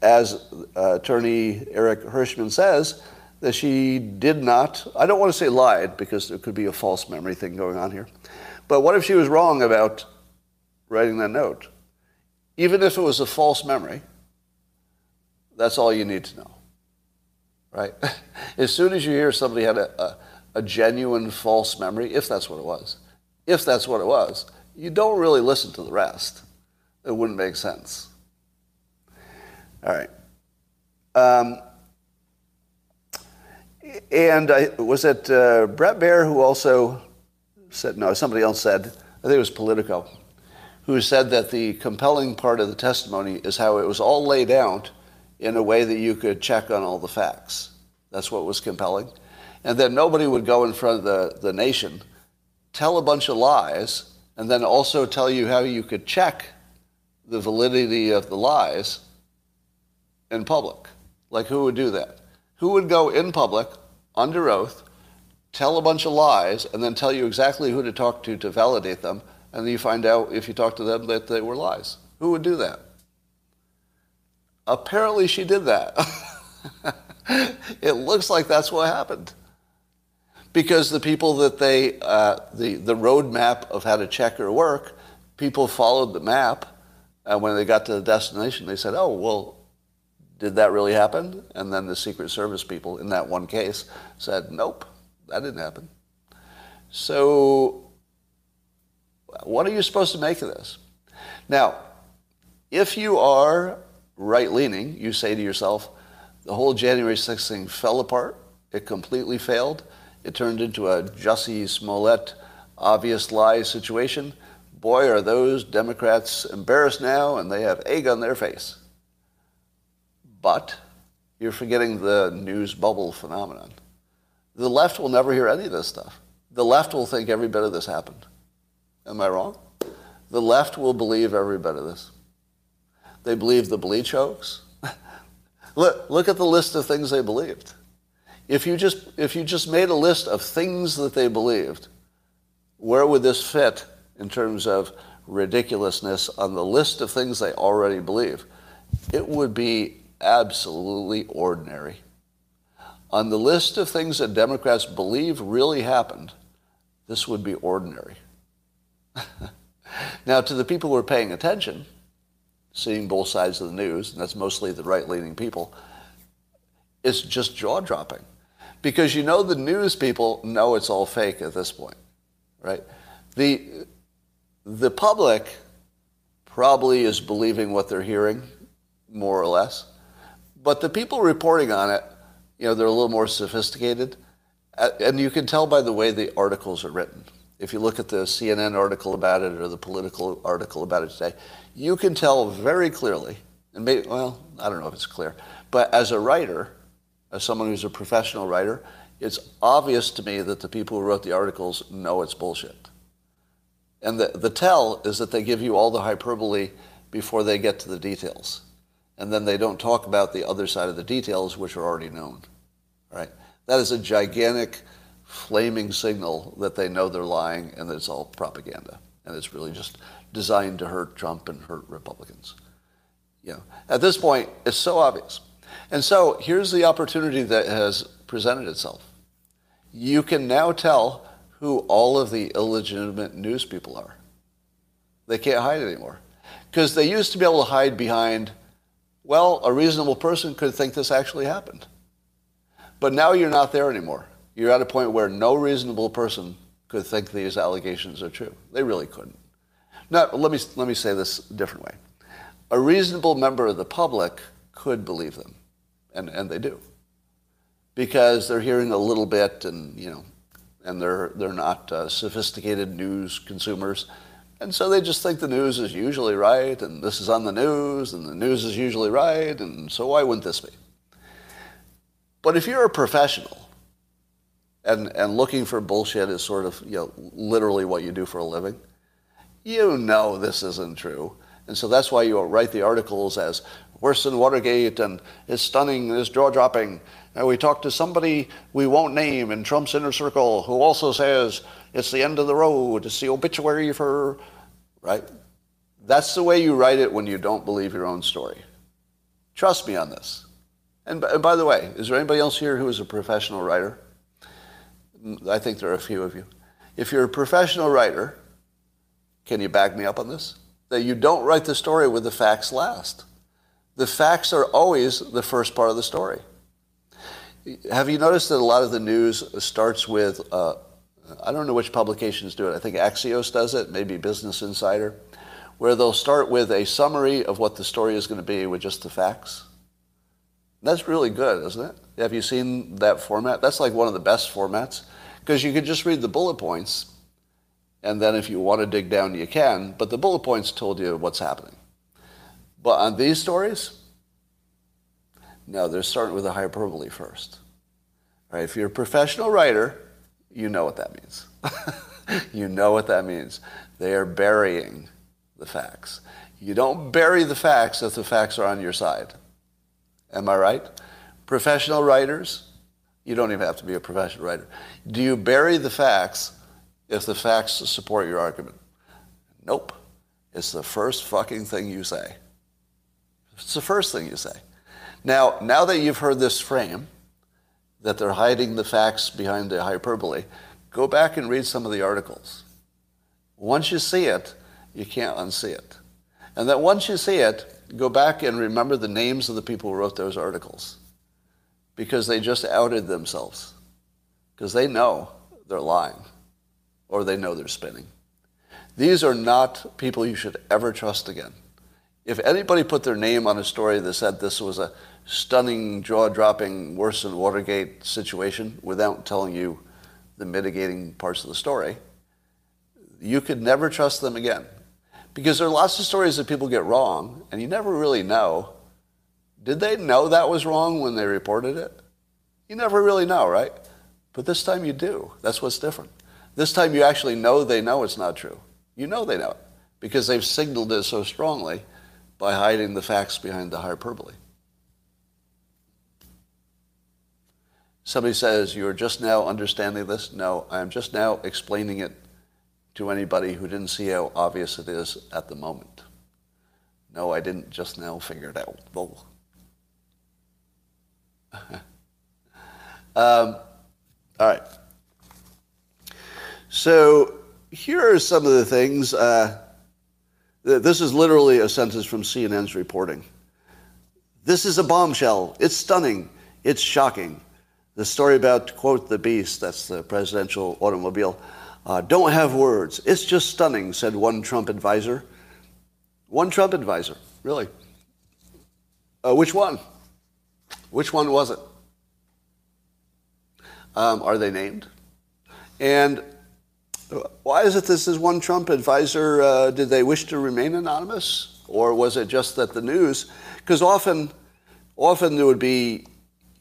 as uh, attorney Eric Herschmann says, that she did not, I don't want to say lied because there could be a false memory thing going on here, but what if she was wrong about writing that note? Even if it was a false memory, that's all you need to know, right? as soon as you hear somebody had a, a, a genuine false memory, if that's what it was, if that's what it was, you don't really listen to the rest. It wouldn't make sense. All right. Um, and I, was it uh, Bret Baier who also said, no, somebody else said, I think it was Politico, who said that the compelling part of the testimony is how it was all laid out in a way that you could check on all the facts. That's what was compelling. And then nobody would go in front of the, the nation, tell a bunch of lies, and then also tell you how you could check the validity of the lies in public. Like, who would do that? Who would go in public, under oath, tell a bunch of lies, and then tell you exactly who to talk to to validate them, and then you find out if you talk to them that they were lies? Who would do that? Apparently, she did that. it looks like that's what happened because the people that they, uh, the, the roadmap of how to check her work, people followed the map. And when they got to the destination, they said, oh, well, did that really happen? And then the Secret Service people in that one case said, nope, that didn't happen. So, what are you supposed to make of this? Now, if you are right leaning, you say to yourself, the whole January 6th thing fell apart, it completely failed. It turned into a Jussie Smollett obvious lie situation. Boy, are those Democrats embarrassed now and they have egg on their face. But you're forgetting the news bubble phenomenon. The left will never hear any of this stuff. the left will think every bit of this happened. Am I wrong? The left will believe every bit of this. They believed the bleach hoax. look, look at the list of things they believed. If you, just, if you just made a list of things that they believed, where would this fit in terms of ridiculousness on the list of things they already believe? It would be absolutely ordinary. On the list of things that Democrats believe really happened, this would be ordinary. now, to the people who are paying attention, seeing both sides of the news, and that's mostly the right leaning people, it's just jaw dropping. Because you know the news people know it's all fake at this point, right? The, the public probably is believing what they're hearing, more or less. But the people reporting on it, you know, they're a little more sophisticated. And you can tell by the way the articles are written. If you look at the CNN article about it or the Politico article about it today, you can tell very clearly, and maybe, well, I don't know if it's clear, but as a writer, as someone who's a professional writer, it's obvious to me that the people who wrote the articles know it's bullshit. And the, the tell is that they give you all the hyperbole before they get to the details. And then they don't talk about the other side of the details, which are already known. Right? That is a gigantic flaming signal that they know they're lying and that it's all propaganda. And it's really just designed to hurt Trump and hurt Republicans. You know, at this point, it's so obvious. And so here's the opportunity that has presented itself. You can now tell who all of the illegitimate news people are. They can't hide anymore. Because they used to be able to hide behind, well, a reasonable person could think this actually happened. But now you're not there anymore. You're at a point where no reasonable person could think these allegations are true. They really couldn't. Now, let me, let me say this a different way. A reasonable member of the public could believe them, and, and they do. Because they're hearing a little bit and, you know, and they're, they're not uh, sophisticated news consumers. And so they just think the news is usually right, and this is on the news, and the news is usually right, and so why wouldn't this be? But if you're a professional, and, and looking for bullshit is sort of, you know, literally what you do for a living, you know this isn't true. And so that's why you write the articles as worse than Watergate and it's stunning, it's jaw dropping. And we talked to somebody we won't name in Trump's inner circle who also says it's the end of the road, it's the obituary for, right? That's the way you write it when you don't believe your own story. Trust me on this. And by the way, is there anybody else here who is a professional writer? I think there are a few of you. If you're a professional writer, can you back me up on this? That you don't write the story with the facts last. The facts are always the first part of the story. Have you noticed that a lot of the news starts with, uh, I don't know which publications do it. I think Axios does it, maybe Business Insider, where they'll start with a summary of what the story is going to be with just the facts. That's really good, isn't it? Have you seen that format? That's like one of the best formats because you can just read the bullet points and then if you want to dig down, you can. But the bullet points told you what's happening. But on these stories, no, they're starting with a hyperbole first. Right? If you're a professional writer, you know what that means. you know what that means. They are burying the facts. You don't bury the facts if the facts are on your side. Am I right? Professional writers, you don't even have to be a professional writer. Do you bury the facts if the facts support your argument. Nope. It's the first fucking thing you say. It's the first thing you say. Now, now that you've heard this frame, that they're hiding the facts behind the hyperbole, go back and read some of the articles. Once you see it, you can't unsee it. And that once you see it, go back and remember the names of the people who wrote those articles. Because they just outed themselves. Because they know they're lying or they know they're spinning. These are not people you should ever trust again. If anybody put their name on a story that said this was a stunning, jaw-dropping, worse than Watergate situation without telling you the mitigating parts of the story, you could never trust them again. Because there are lots of stories that people get wrong, and you never really know. Did they know that was wrong when they reported it? You never really know, right? But this time you do. That's what's different. This time you actually know they know it's not true. You know they know it because they've signaled it so strongly by hiding the facts behind the hyperbole. Somebody says, You're just now understanding this? No, I'm just now explaining it to anybody who didn't see how obvious it is at the moment. No, I didn't just now figure it out. um, all right. So here are some of the things. Uh, this is literally a sentence from CNN's reporting. This is a bombshell. It's stunning. It's shocking. The story about, quote, the beast, that's the presidential automobile, uh, don't have words. It's just stunning, said one Trump advisor. One Trump advisor, really. Uh, which one? Which one was it? Um, are they named? And why is it this is one Trump advisor? Uh, did they wish to remain anonymous, or was it just that the news? Because often, often there would be,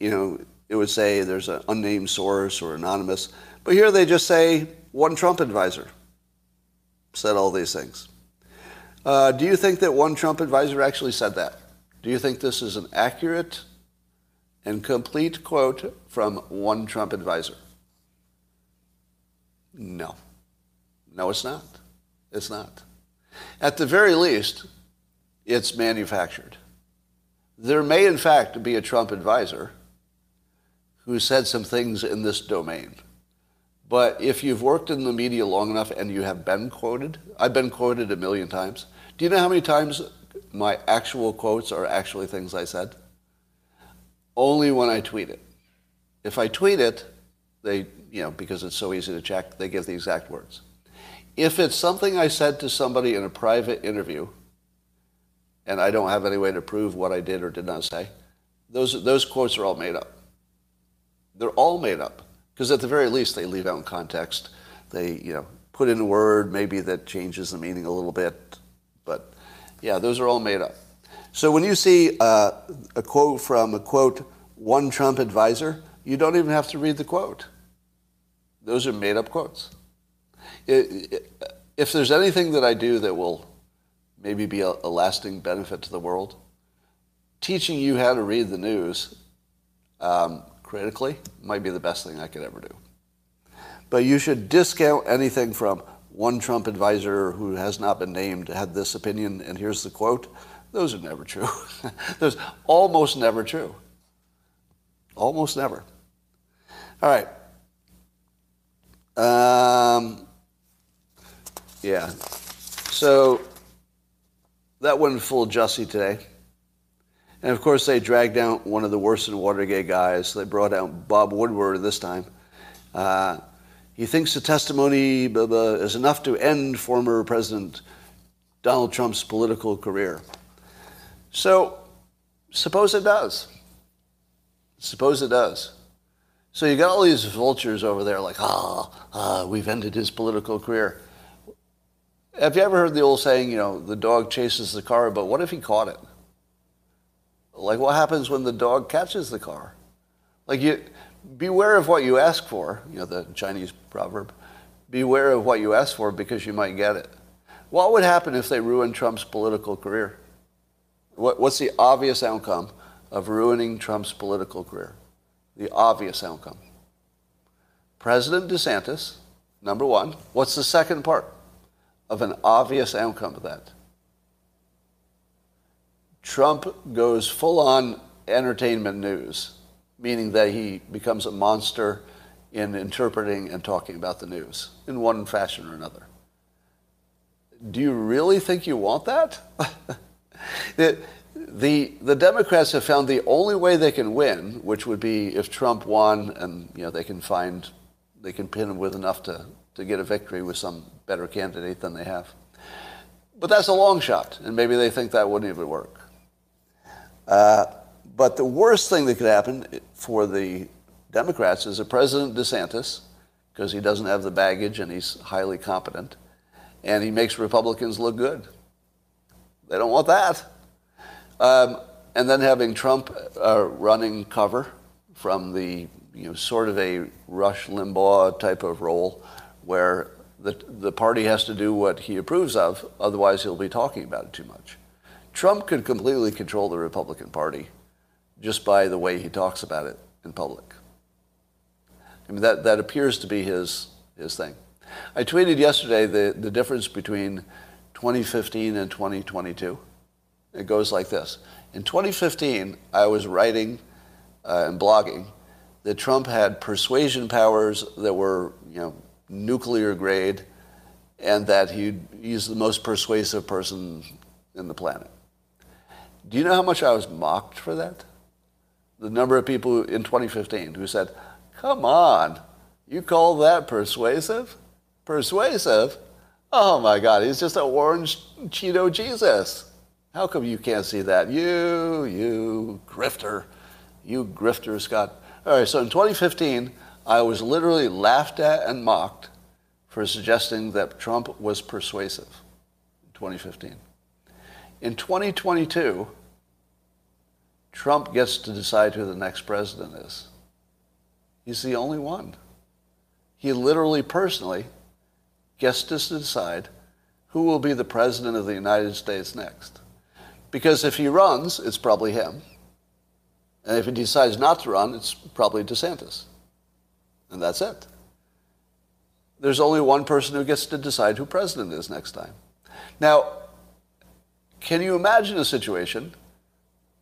you know, it would say there's an unnamed source or anonymous, but here they just say one Trump advisor said all these things. Uh, do you think that one Trump advisor actually said that? Do you think this is an accurate and complete quote from one Trump advisor? No. No, it's not. It's not. At the very least, it's manufactured. There may, in fact, be a Trump advisor who said some things in this domain. But if you've worked in the media long enough and you have been quoted, I've been quoted a million times. Do you know how many times my actual quotes are actually things I said? Only when I tweet it. If I tweet it, they, you know, because it's so easy to check, they give the exact words. If it's something I said to somebody in a private interview, and I don't have any way to prove what I did or did not say, those, those quotes are all made up. They're all made up. Because at the very least, they leave out context. They, you know, put in a word maybe that changes the meaning a little bit. But yeah, those are all made up. So when you see uh, a quote from a quote, one Trump advisor, you don't even have to read the quote. Those are made up quotes if there's anything that I do that will maybe be a, a, lasting benefit to the world, teaching you how to read the news um, critically might be the best thing I could ever do. But you should discount anything from one Trump advisor who has not been named had this opinion, and here's the quote. Those are never true. Those almost never true. Almost never. All right. Um, yeah. So that went full Jussie today. And of course, they dragged down one of the worst in Watergate guys. They brought out Bob Woodward this time. Uh, he thinks the testimony blah, blah, is enough to end former President Donald Trump's political career. So, suppose it does. Suppose it does. So you got all these vultures over there like, ah, oh, we've ended his political career. Have you ever heard the old saying, you know, the dog chases the car, but what if he caught it? Like, what happens when the dog catches the car? Like, you beware of what you ask for, you know, the Chinese proverb. Beware of what you ask for because you might get it. What would happen if they ruined Trump's political career? What, what's the obvious outcome of ruining Trump's political career? The obvious outcome. President DeSantis, number one. What's the second part? Of an obvious outcome of that. Trump goes full on entertainment news, meaning that he becomes a monster in interpreting and talking about the news in one fashion or another. Do you really think you want that? the, the, the Democrats have found the only way they can win, which would be if Trump won and you know, they can find, they can pin him with enough to, to get a victory with some better candidate than they have. But that's a long shot, and maybe they think that wouldn't even work. Uh, but the worst thing that could happen for the Democrats is a President DeSantis, because he doesn't have the baggage and he's highly competent, and he makes Republicans look good. They don't want that. Um, and then having Trump uh, running cover from the you know, sort of a Rush Limbaugh type of role where the, the party has to do what he approves of, otherwise he'll be talking about it too much. Trump could completely control the Republican Party just by the way he talks about it in public. I mean, that, that appears to be his, his thing. I tweeted yesterday the, the difference between 2015 and 2022. It goes like this. In 2015, I was writing uh, and blogging that Trump had persuasion powers that were, you know, nuclear grade, and that he, he's the most persuasive person in the planet. Do you know how much I was mocked for that? The number of people in 2015 who said, Come on, you call that persuasive? Persuasive? Oh my God, he's just a orange Cheeto Jesus. How come you can't see that? You, you grifter, you grifter, Scott. All right, so in 2015, I was literally laughed at and mocked for suggesting that Trump was persuasive in 2015. In 2022, Trump gets to decide who the next president is. He's the only one. He literally, personally, gets to decide who will be the president of the United States next. Because if he runs, it's probably him. And if he decides not to run, it's probably DeSantis. And that's it. There's only one person who gets to decide who president is next time. Now, can you imagine a situation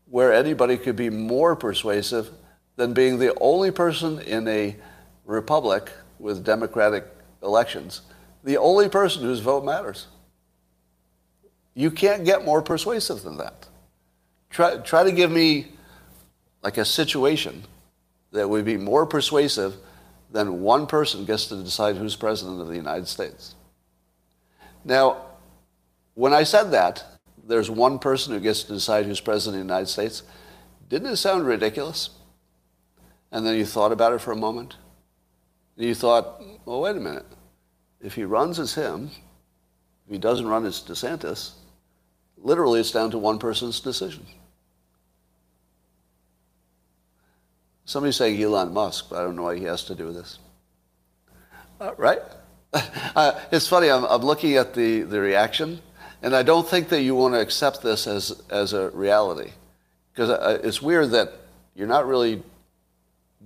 where anybody could be more persuasive than being the only person in a republic with democratic elections, the only person whose vote matters. You can't get more persuasive than that. Try, try to give me like a situation that would be more persuasive than one person gets to decide who's president of the United States. Now, when I said that, there's one person who gets to decide who's president of the United States, didn't it sound ridiculous? And then you thought about it for a moment. And you thought, well, wait a minute. If he runs as him, if he doesn't run as DeSantis, literally it's down to one person's decision. Somebody's saying Elon Musk, but I don't know why he has to do this. Uh, right? uh, it's funny, I'm, I'm looking at the, the reaction, and I don't think that you want to accept this as, as a reality. Because uh, it's weird that you're not really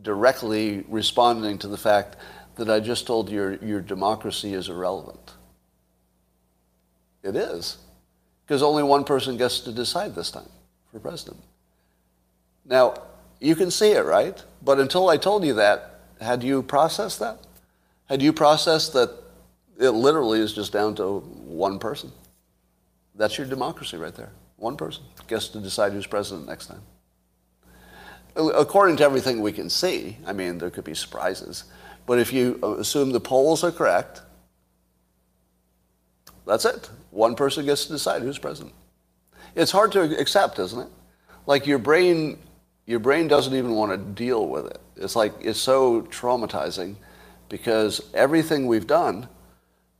directly responding to the fact that I just told you your, your democracy is irrelevant. It is. Because only one person gets to decide this time for president. Now, you can see it, right? But until I told you that, had you processed that? Had you processed that it literally is just down to one person? That's your democracy right there. One person gets to decide who's president next time according to everything we can see, I mean, there could be surprises. But if you assume the polls are correct, that's it. One person gets to decide who's president. It's hard to accept, isn't it? Like your brain, your brain doesn't even want to deal with it. It's like it's so traumatizing because everything we've done,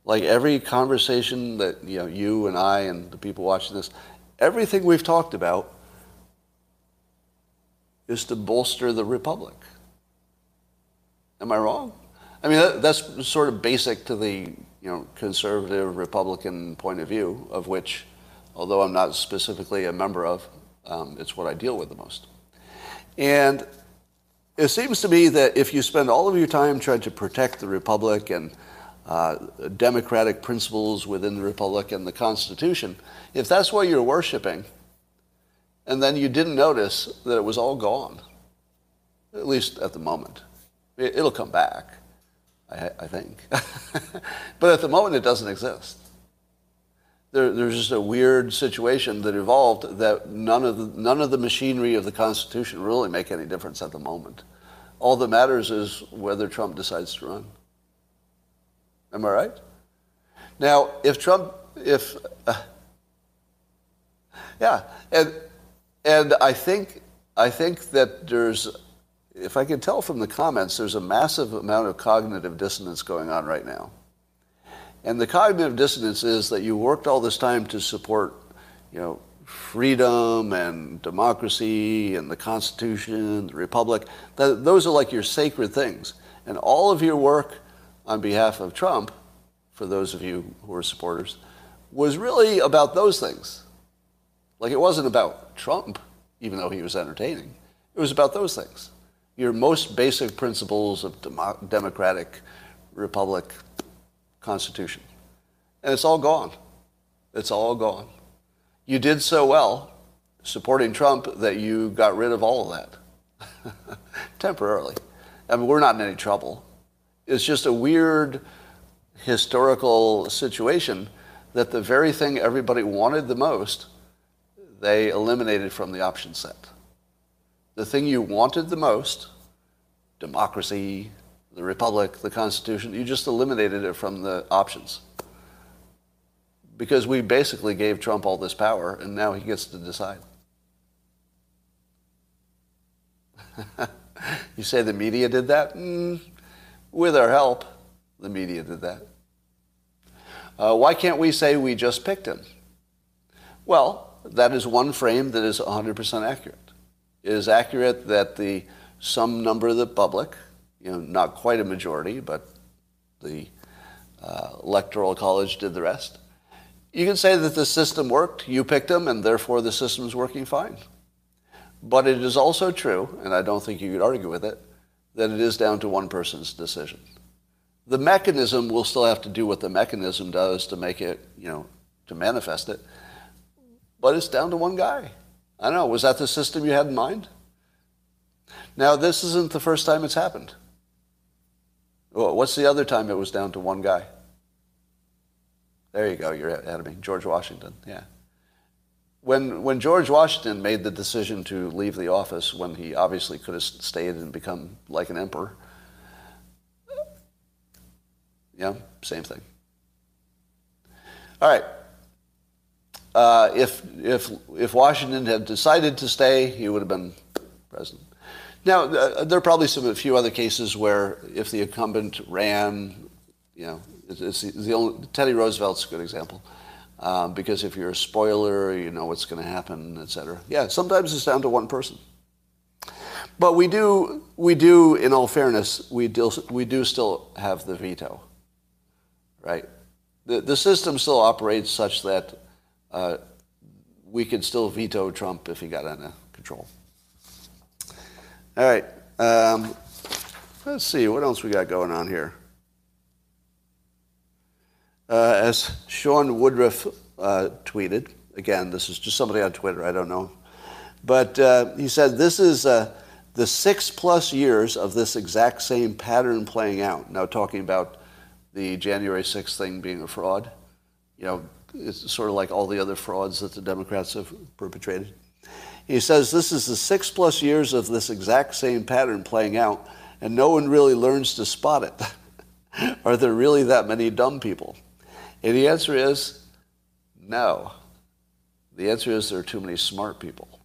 like every conversation that you know you and I and the people watching this, everything we've talked about is to bolster the republic. Am I wrong? I mean, that's sort of basic to the you know conservative Republican point of view, of which, although I'm not specifically a member of, um, it's what I deal with the most. And it seems to me that if you spend all of your time trying to protect the republic and uh, democratic principles within the republic and the Constitution, if that's what you're worshiping, and then you didn't notice that it was all gone, at least at the moment. It, will come back, I, I think. but at the moment, it doesn't exist. There, there's just a weird situation that evolved that none of, the, none of the machinery of the Constitution really make any difference at the moment. All that matters is whether Trump decides to run. Am I right? Now, if Trump, if, uh, yeah, and and I think, I think that there's, if I can tell from the comments, there's a massive amount of cognitive dissonance going on right now. And the cognitive dissonance is that you worked all this time to support, you know, freedom and democracy and the Constitution, the Republic. That, those are like your sacred things. And all of your work on behalf of Trump, for those of you who are supporters, was really about those things. Like it wasn't about Trump, even though he was entertaining. It was about those things. Your most basic principles of demo- democratic republic constitution. And it's all gone. It's all gone. You did so well supporting Trump that you got rid of all of that temporarily. I mean, we're not in any trouble. It's just a weird historical situation that the very thing everybody wanted the most, they eliminated from the option set. The thing you wanted the most, democracy, the republic, the constitution, you just eliminated it from the options. Because we basically gave Trump all this power and now he gets to decide. you say the media did that? Mm, with our help, the media did that. Uh, why can't we say we just picked him? Well, that is one frame that is 100% accurate. It is accurate that the some number of the public, you know, not quite a majority, but the uh, electoral college did the rest. You can say that the system worked, you picked them, and therefore the system is working fine. But it is also true, and I don't think you could argue with it, that it is down to one person's decision. The mechanism will still have to do what the mechanism does to make it, you know, to manifest it. But it's down to one guy. I don't know, was that the system you had in mind? Now, this isn't the first time it's happened. What's the other time it was down to one guy? There you go, you're ahead of me. George Washington, yeah. When, when George Washington made the decision to leave the office, when he obviously could have stayed and become like an emperor, yeah, same thing. All right. Uh, if, if, if Washington had decided to stay, he would have been president. Now, uh, there are probably some a few other cases where if the incumbent ran, you know, it's, it's the only, Teddy Roosevelt's a good example. Um, because if you're a spoiler, you know what's going to happen, et cetera. Yeah, sometimes it's down to one person. But we do, we do, in all fairness, we do, we do still have the veto, right? The, the system still operates such that uh, we could still veto Trump if he got out of control. All right. Um, let's see, what else we got going on here? Uh, as Sean Woodruff uh, tweeted, again, this is just somebody on Twitter, I don't know. But uh, he said, This is uh, the six plus years of this exact same pattern playing out. Now, talking about the January 6th thing being a fraud. You know, it's sort of like all the other frauds that the Democrats have perpetrated. He says this is the six plus years of this exact same pattern playing out, and no one really learns to spot it. Are there really that many dumb people? And the answer is no. The answer is there are too many smart people.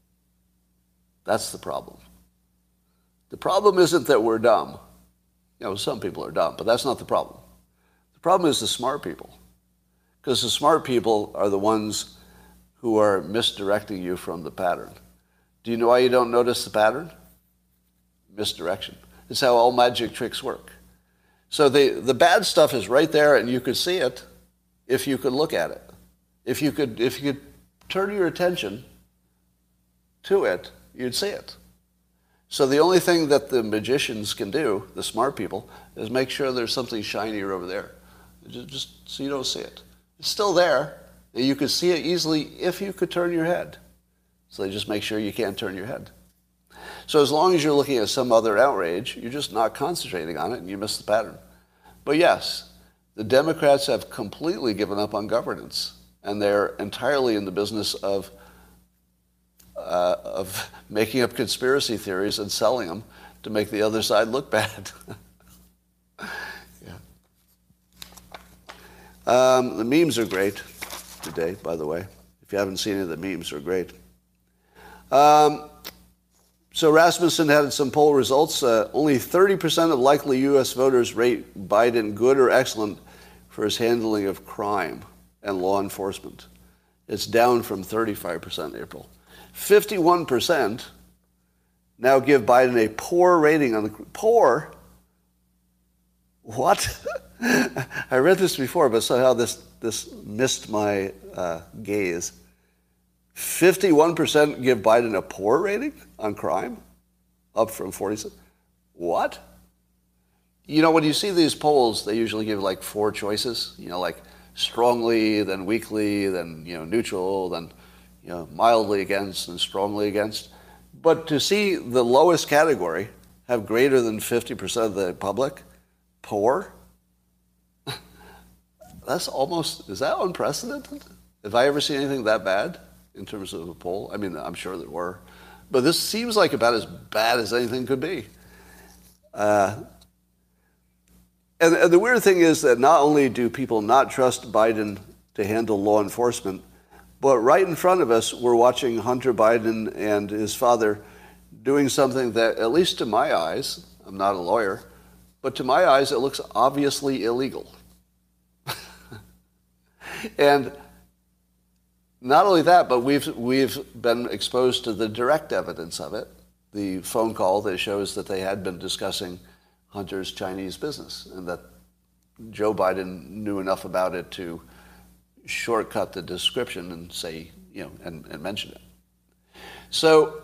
That's the problem. The problem isn't that we're dumb. You know, some people are dumb, but that's not the problem. The problem is the smart people. Because the smart people are the ones who are misdirecting you from the pattern. Do you know why you don't notice the pattern? Misdirection. It's how all magic tricks work. So the, the bad stuff is right there and you could see it if you could look at it. If you could, if you could turn your attention to it, you'd see it. So the only thing that the magicians can do, the smart people, is make sure there's something shinier over there. Just, just so you don't see it. It's still there. You could see it easily if you could turn your head. So they just make sure you can't turn your head. So as long as you're looking at some other outrage, you're just not concentrating on it and you miss the pattern. But yes, the Democrats have completely given up on governance and they're entirely in the business of, uh, of making up conspiracy theories and selling them to make the other side look bad. yeah. Um, the memes are great today, by the way. If you haven't seen of the memes, are great. Um, so Rasmussen had some poll results. Uh, only 30% of likely U.S. voters rate Biden good or excellent for his handling of crime and law enforcement. It's down from 35% in April. 51% now give Biden a poor rating on the poor. What? I read this before, but somehow this, this missed my uh, gaze. 51% give Biden a poor rating on crime, up from 47. What? You know, when you see these polls, they usually give like four choices, you know, like strongly, then weakly, then, you know, neutral, then, you know, mildly against and strongly against. But to see the lowest category have greater than 50% of the public poor, that's almost, is that unprecedented? Have I ever seen anything that bad in terms of a poll? I mean, I'm sure there were. But this seems like about as bad as anything could be. Uh, and, and the weird thing is that not only do people not trust Biden to handle law enforcement, but right in front of us, we're watching Hunter Biden and his father doing something that, at least to my eyes, I'm not a lawyer, but to my eyes, it looks obviously illegal. and not only that, but we've, we've been exposed to the direct evidence of it the phone call that shows that they had been discussing Hunter's Chinese business and that Joe Biden knew enough about it to shortcut the description and say, you know, and, and mention it. So,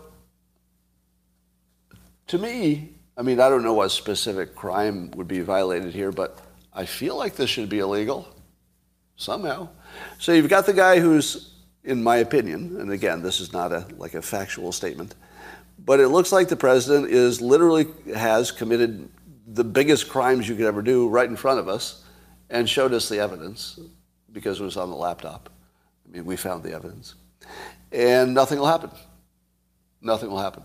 to me, I mean, I don't know what specific crime would be violated here, but I feel like this should be illegal somehow. So you've got the guy who's, in my opinion, and again, this is not a like a factual statement, but it looks like the president is literally has committed the biggest crimes you could ever do right in front of us and showed us the evidence because it was on the laptop. I mean, we found the evidence. And nothing will happen. Nothing will happen.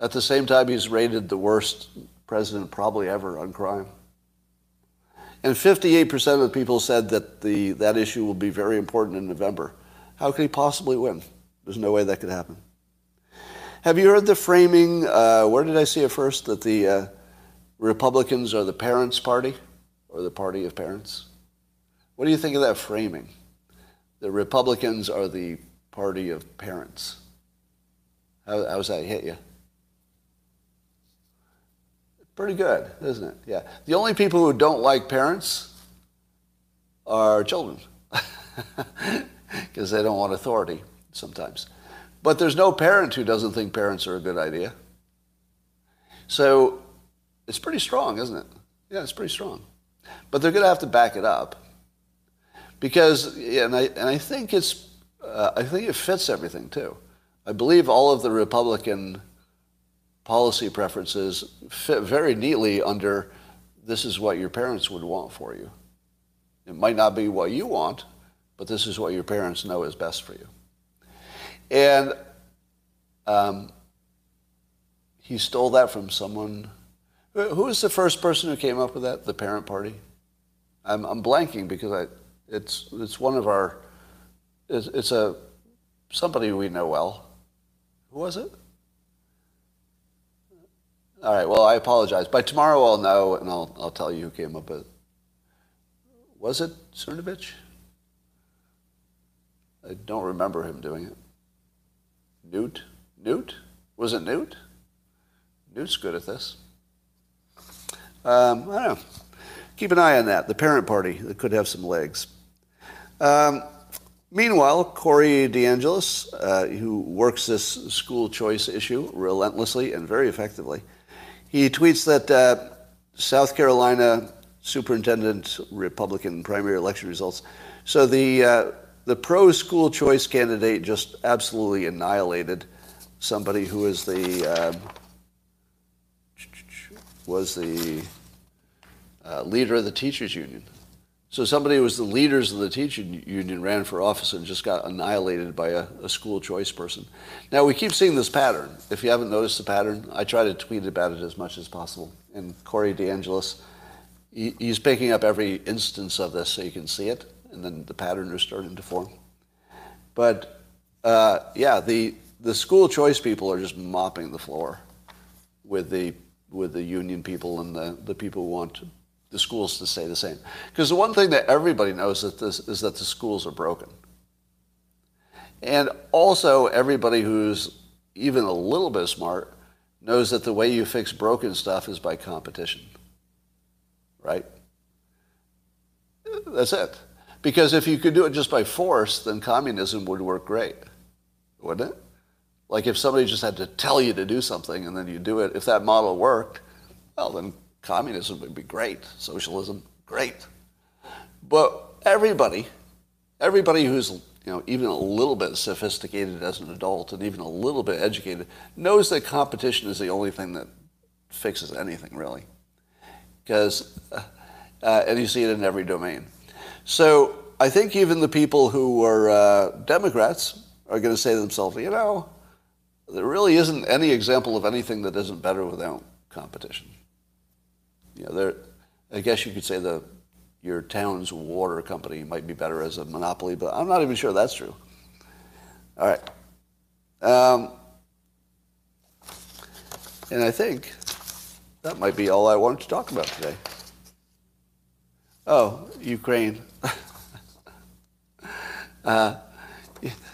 At the same time, he's rated the worst president probably ever on crime. And 58% of the people said that the, that issue will be very important in November. How could he possibly win? There's no way that could happen. Have you heard the framing? Uh, where did I see it first? That the uh, Republicans are the parents' party or the party of parents? What do you think of that framing? The Republicans are the party of parents. How, how's that hit you? Pretty good, isn't it? Yeah. The only people who don't like parents are children because they don't want authority sometimes. But there's no parent who doesn't think parents are a good idea. So it's pretty strong, isn't it? Yeah, it's pretty strong. But they're going to have to back it up because, and I, and I think it's, uh, I think it fits everything too. I believe all of the Republican policy preferences fit very neatly under this is what your parents would want for you. It might not be what you want, but this is what your parents know is best for you. And um, he stole that from someone. Who was the first person who came up with that? The parent party. I'm, I'm blanking because I, it's it's one of our. It's, it's a somebody we know well. Who was it? All right. Well, I apologize. By tomorrow, I'll know, and I'll I'll tell you who came up with. it. Was it Cernovich? I don't remember him doing it. Newt? Newt? Was it Newt? Newt's good at this. Um, I don't know. Keep an eye on that. The parent party that could have some legs. Um, meanwhile, Corey DeAngelis, uh, who works this school choice issue relentlessly and very effectively, he tweets that uh, South Carolina superintendent Republican primary election results. So the uh, the pro school choice candidate just absolutely annihilated somebody who was the um, was the uh, leader of the teachers union. So somebody who was the leaders of the teachers union ran for office and just got annihilated by a, a, school choice person. Now we keep seeing this pattern. If you haven't noticed the pattern, I try to tweet about it as much as possible. And Corey DeAngelis, he, he's picking up every instance of this so you can see it and then the pattern is starting to form. But uh, yeah, the the school choice people are just mopping the floor with the with the union people and the, the people who want the schools to stay the same. Because the one thing that everybody knows that, this, is that the schools are broken. And also everybody who's even a little bit smart knows that the way you fix broken stuff is by competition. Right? That's it. Because if you could do it just by force, then communism would work great, wouldn't it? Like if somebody just had to tell you to do something and then you do it, if that model worked, well, then communism would be great. Socialism, great. But everybody, everybody who's you know even a little bit sophisticated as an adult and even a little bit educated knows that competition is the only thing that fixes anything really. Because, uh, uh, and you see it in every domain. So I think even the people who are uh, Democrats are going to say to themselves, you know, there really isn't any example of anything that isn't better without competition. You know, there, I guess you could say the your town's water company might be better as a monopoly, but I'm not even sure that's true. All right. Um, and I think that might be all I wanted to talk about today. Oh, Ukraine. uh,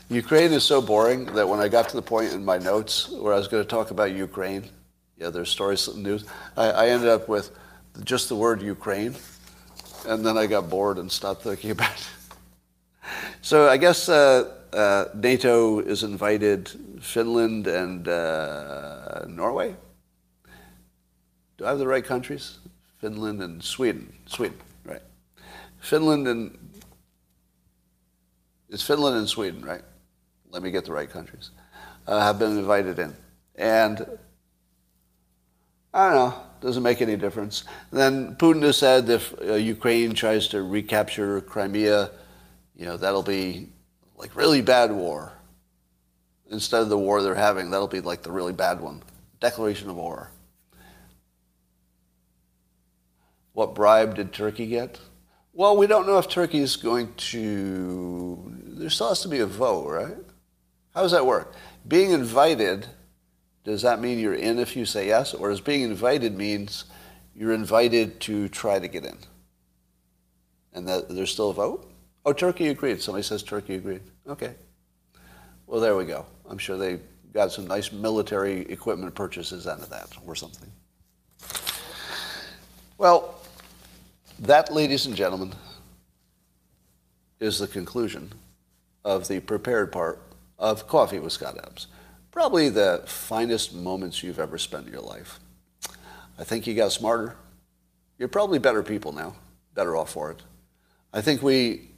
Ukraine is so boring that when I got to the point in my notes where I was going to talk about Ukraine, yeah, there's stories, news, I, I ended up with just the word Ukraine, and then I got bored and stopped thinking about it. So I guess uh, uh, NATO is invited Finland and uh, Norway. Do I have the right countries? Finland and Sweden. Sweden. Finland and it's Finland and Sweden, right? let me get the right countries, uh, have been invited in. And I don't know, doesn't make any difference. then Putin has said if uh, Ukraine tries to recapture Crimea, you know, that'll be like really bad war. Instead of the war they're having, that'll be like the really bad one. Declaration of war. What bribe did Turkey get? Well, we don't know if Turkey is going to. There still has to be a vote, right? How does that work? Being invited, does that mean you're in if you say yes? Or does being invited means you're invited to try to get in? And that there's still a vote? Oh, Turkey agreed. Somebody says Turkey agreed. Okay. Well, there we go. I'm sure they got some nice military equipment purchases out of that or something. Well, that, ladies and gentlemen, is the conclusion of the prepared part of Coffee with Scott Adams. Probably the finest moments you've ever spent in your life. I think you got smarter. You're probably better people now, better off for it. I think we,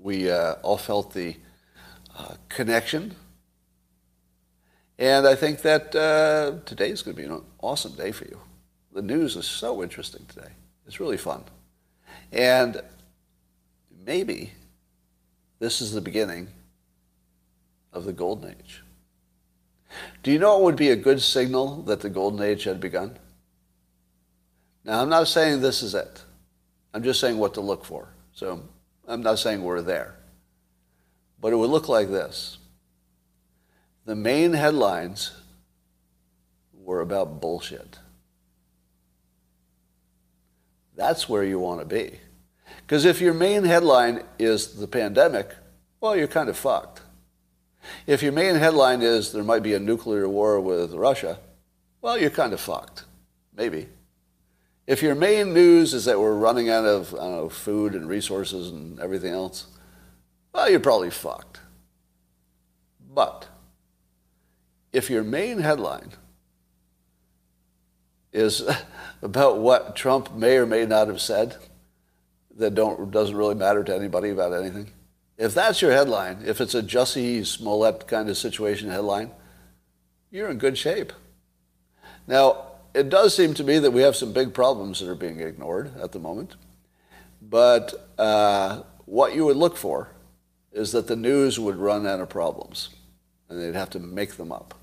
we uh, all felt the uh, connection. And I think that uh, today is going to be an awesome day for you. The news is so interesting today. It's really fun. And maybe this is the beginning of the Golden Age. Do you know what would be a good signal that the Golden Age had begun? Now, I'm not saying this is it. I'm just saying what to look for. So I'm not saying we're there. But it would look like this. The main headlines were about bullshit. That's where you want to be. Because if your main headline is the pandemic, well, you're kind of fucked. If your main headline is there might be a nuclear war with Russia, well, you're kind of fucked. Maybe. If your main news is that we're running out of know, food and resources and everything else, well, you're probably fucked. But if your main headline is about what Trump may or may not have said that don't, doesn't really matter to anybody about anything, if that's your headline, if it's a Jussie Smollett kind of situation headline, you're in good shape. Now, it does seem to me that we have some big problems that are being ignored at the moment. But uh, what you would look for is that the news would run out of problems and they'd have to make them up.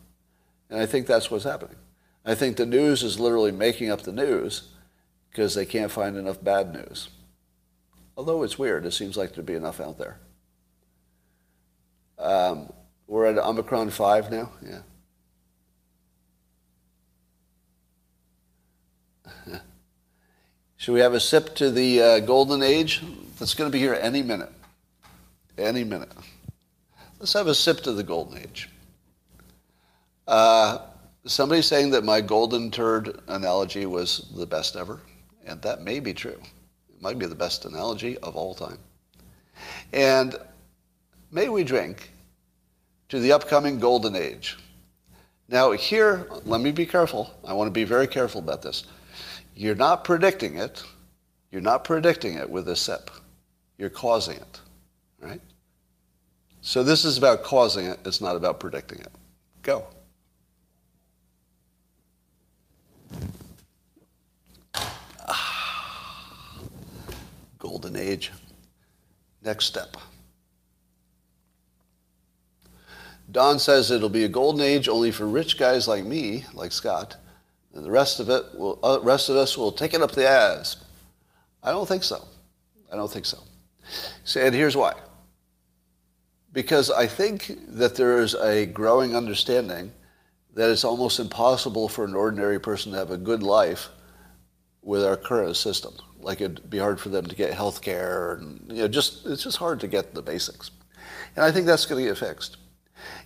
And I think that's what's happening. I think the news is literally making up the news because they can't find enough bad news. Although it's weird, it seems like there'd be enough out there. Um, we're at Omicron 5 now? Yeah. Should we have a sip to the uh, golden age? That's going to be here any minute. Any minute. Let's have a sip to the golden age. Uh, somebody's saying that my golden turd analogy was the best ever, and that may be true. It Might be the best analogy of all time. And may we drink to the upcoming golden age. Now, here, let me be careful. I want to be very careful about this. You're not predicting it. You're not predicting it with a sip. You're causing it, right? So this is about causing it. It's not about predicting it. Go. Golden age. Next step. Don says it'll be a golden age only for rich guys like me, like Scott, and the rest of it will, uh, rest of us will take it up the ass. I don't think so. I don't think so. So, and here's why. Because I think that there is a growing understanding that it's almost impossible for an ordinary person to have a good life with our current system. Like it'd be hard for them to get health care and you know, just it's just hard to get the basics. And I think that's going to get fixed.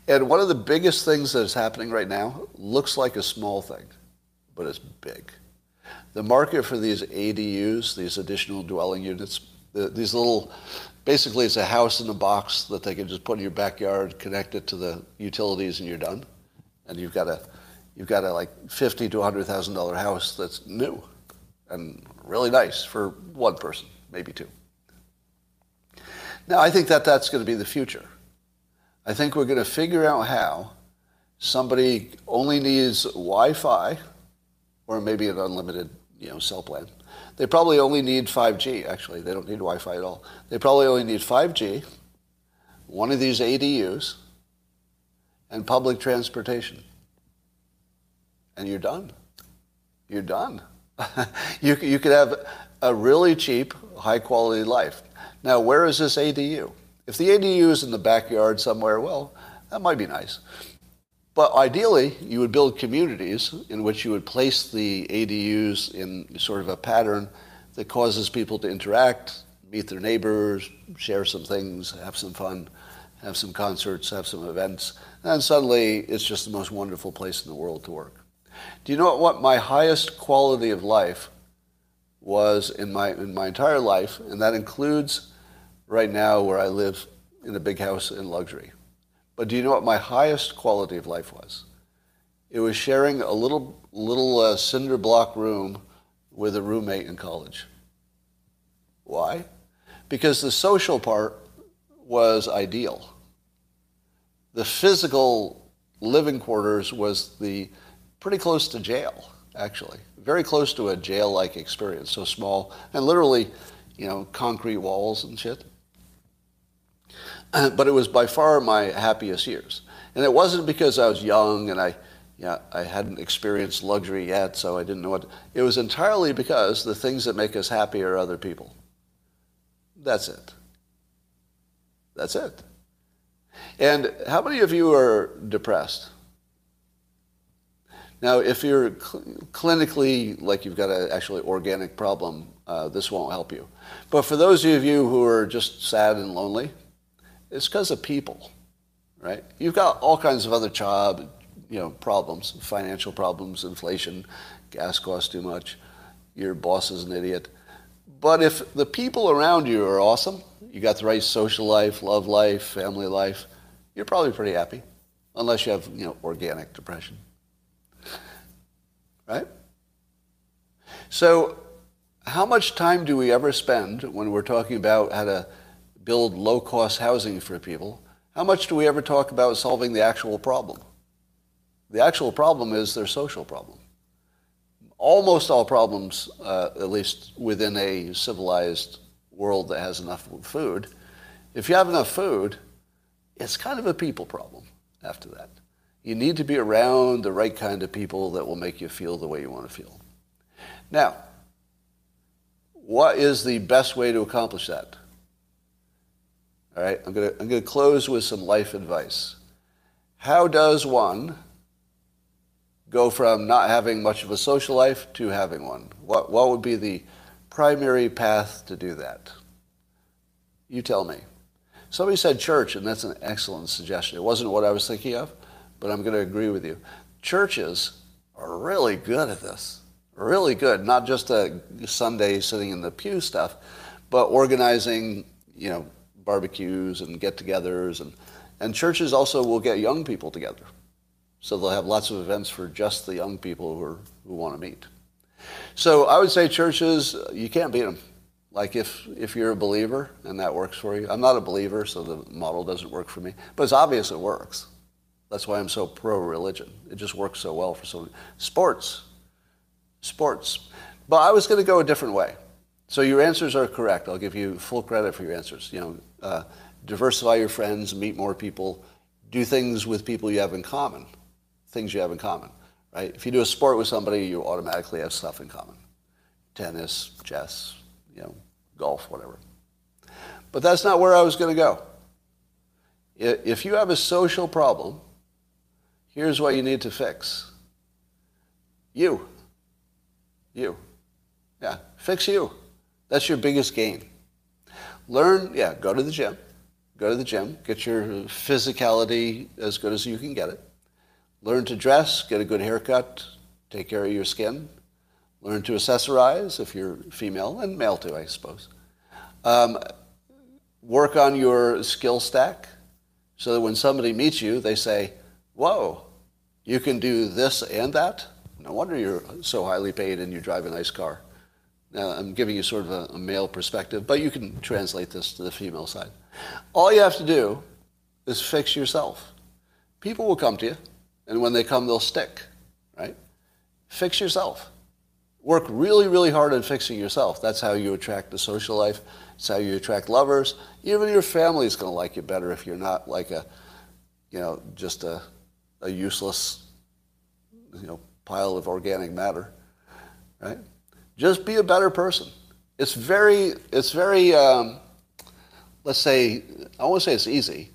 And one of the biggest things that is happening right now looks like a small thing, but it's big. The market for these ADUs, these additional dwelling units, these little, basically it's a house in a box that they can just put in your backyard, connect it to the utilities, and you're done. And you've got a, you've got a like fifty to hundred thousand dollar house that's new, and really nice for one person, maybe two. Now I think that that's going to be the future. I think we're going to figure out how somebody only needs Wi-Fi or maybe an unlimited you know, cell plan. They probably only need 5G, actually. They don't need Wi-Fi at all. They probably only need 5G, one of these ADUs, and public transportation. And you're done. You're done. you, you could have a really cheap, high-quality life. Now, where is this ADU? If the ADU is in the backyard somewhere, well, that might be nice. But ideally, you would build communities in which you would place the ADUs in sort of a pattern that causes people to interact, meet their neighbors, share some things, have some fun, have some concerts, have some events, and suddenly it's just the most wonderful place in the world to work. Do you know what my highest quality of life was in my, in my entire life? And that includes right now where I live in a big house in luxury. But do you know what my highest quality of life was? It was sharing a little little uh, cinder block room with a roommate in college. Why? Because the social part was ideal. The physical living quarters was the pretty close to jail, actually. Very close to a jail-like experience, so small and literally, you know, concrete walls and shit. Uh, but it was by far my happiest years. And it wasn't because I was young and I, yeah, I hadn't experienced luxury yet, so I didn't know what. It was entirely because the things that make us happy are other people. That's it. That's it. And how many of you are depressed? Now, if you're cl- clinically, like you've got an actually organic problem, uh, this won't help you. But for those of you who are just sad and lonely, it's because of people, right? You've got all kinds of other job, you know, problems, financial problems, inflation, gas costs too much, your boss is an idiot. But if the people around you are awesome, you got the right social life, love life, family life, you're probably pretty happy, unless you have, you know, organic depression. Right? So how much time do we ever spend when we're talking about how to build low-cost housing for people, how much do we ever talk about solving the actual problem? The actual problem is their social problem. Almost all problems, uh, at least within a civilized world that has enough food, if you have enough food, it's kind of a people problem after that. You need to be around the right kind of people that will make you feel the way you want to feel. Now, what is the best way to accomplish that? All right, I'm going to I'm going to close with some life advice. How does one go from not having much of a social life to having one? What, what would be the primary path to do that? You tell me. Somebody said church, and that's an excellent suggestion. It wasn't what I was thinking of, but I'm going to agree with you. Churches are really good at this, really good. Not just a Sunday sitting in the pew stuff, but organizing, you know, barbecues and get-togethers, and and churches also will get young people together, so they'll have lots of events for just the young people who are, who want to meet. So I would say churches, you can't beat them. Like if, if you're a believer and that works for you. I'm not a believer, so the model doesn't work for me. But it's obvious it works. That's why I'm so pro-religion. It just works so well for so many. Sports. Sports. But I was going to go a different way. So your answers are correct. I'll give you full credit for your answers. You know, uh, diversify your friends, meet more people, do things with people you have in common, things you have in common, right? If you do a sport with somebody, you automatically have stuff in common. Tennis, chess, you know, golf, whatever. But that's not where I was going to go. If you have a social problem, here's what you need to fix. You. You. Yeah, fix you. That's your biggest gain. Learn, yeah, go to the gym. Go to the gym, get your physicality as good as you can get it. Learn to dress, get a good haircut, take care of your skin, Learn to accessorize if you're female, and male too, I suppose. Um, work on your skill stack so that when somebody meets you, they say, Whoa, you can do this and that? No wonder you're so highly paid and you drive a nice car. Now, I'm giving you sort of a, a male perspective, but you can translate this to the female side. All you have to do is fix yourself. People will come to you, and when they come, they'll stick, right? Fix yourself work really, really hard on fixing yourself. That's how you attract the social life. It's how you attract lovers. Even your family is going to like you better if you're not like a, you know, just a, a useless, you know, pile of organic matter, right? Just be a better person. It's very, it's very, um, let's say, I won't say it's easy,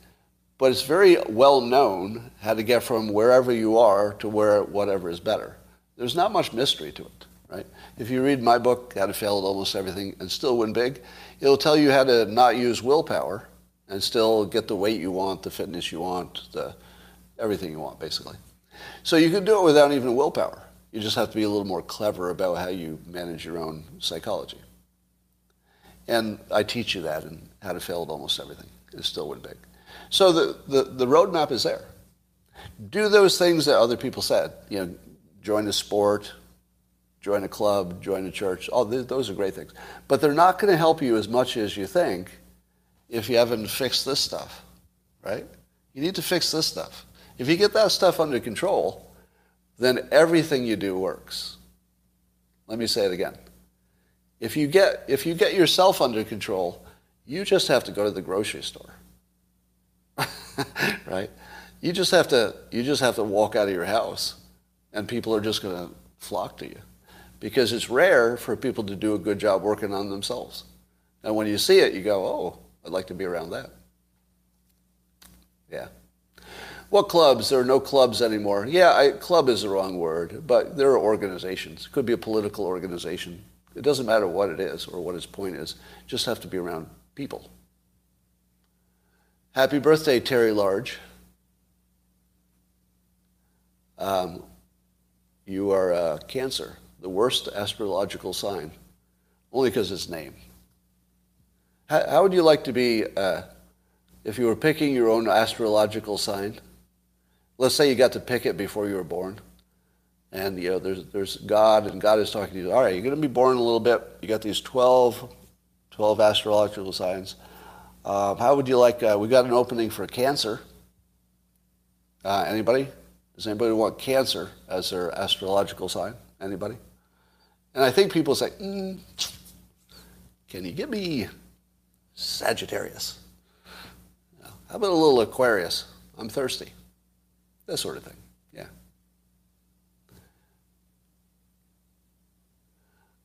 but it's very well known how to get from wherever you are to where whatever is better. There's not much mystery to it right? If you read my book, How to Fail at Almost Everything and Still Win Big, it'll tell you how to not use willpower and still get the weight you want, the fitness you want, the everything you want, basically. So you can do it without even willpower. You just have to be a little more clever about how you manage your own psychology. And I teach you that and How to Fail at Almost Everything and Still Win Big. So the, the, the roadmap is there. Do those things that other people said. You know, join a sport, join a club, join a church. All those are great things. But they're not going to help you as much as you think if you haven't fixed this stuff, right? You need to fix this stuff. If you get that stuff under control, then everything you do works. Let me say it again. If you get, if you get yourself under control, you just have to go to the grocery store. right? You just have to you just have to walk out of your house and people are just going to flock to you because it's rare for people to do a good job working on themselves. And when you see it, you go, oh, I'd like to be around that. Yeah. What clubs? There are no clubs anymore. Yeah, I, club is the wrong word, but there are organizations. It could be a political organization. It doesn't matter what it is or what its point is. Just have to be around people. Happy birthday, Terry Large. Um, you are uh, cancer the worst astrological sign, only because it's name. How, how, would you like to be uh, if you were picking your own astrological sign? Let's say you got to pick it before you were born, and you know there's there's God, and God is talking to you. All right, you're going to be born a little bit. You got these 12, 12 astrological signs. Uh, how would you like? Uh, we got an opening for Cancer. Uh, anybody? Does anybody want Cancer as their astrological sign? Anybody? And I think people say, mm, can you give me Sagittarius? How about a little Aquarius? I'm thirsty. That sort of thing. Yeah.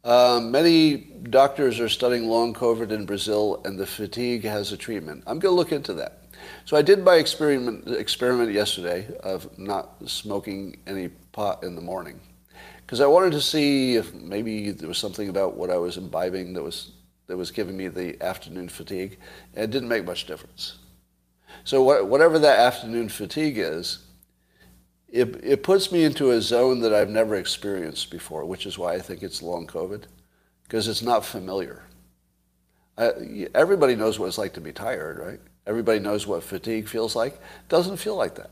Um, many doctors are studying long COVID in Brazil, and the fatigue has a treatment. I'm going to look into that. So I did my experiment, experiment yesterday of not smoking any pot in the morning because I wanted to see if maybe there was something about what I was imbibing that was that was giving me the afternoon fatigue, and it didn't make much difference. So what, whatever that afternoon fatigue is, it, it puts me into a zone that I've never experienced before, which is why I think it's long COVID, because it's not familiar. I, everybody knows what it's like to be tired, right? Everybody knows what fatigue feels like. It doesn't feel like that.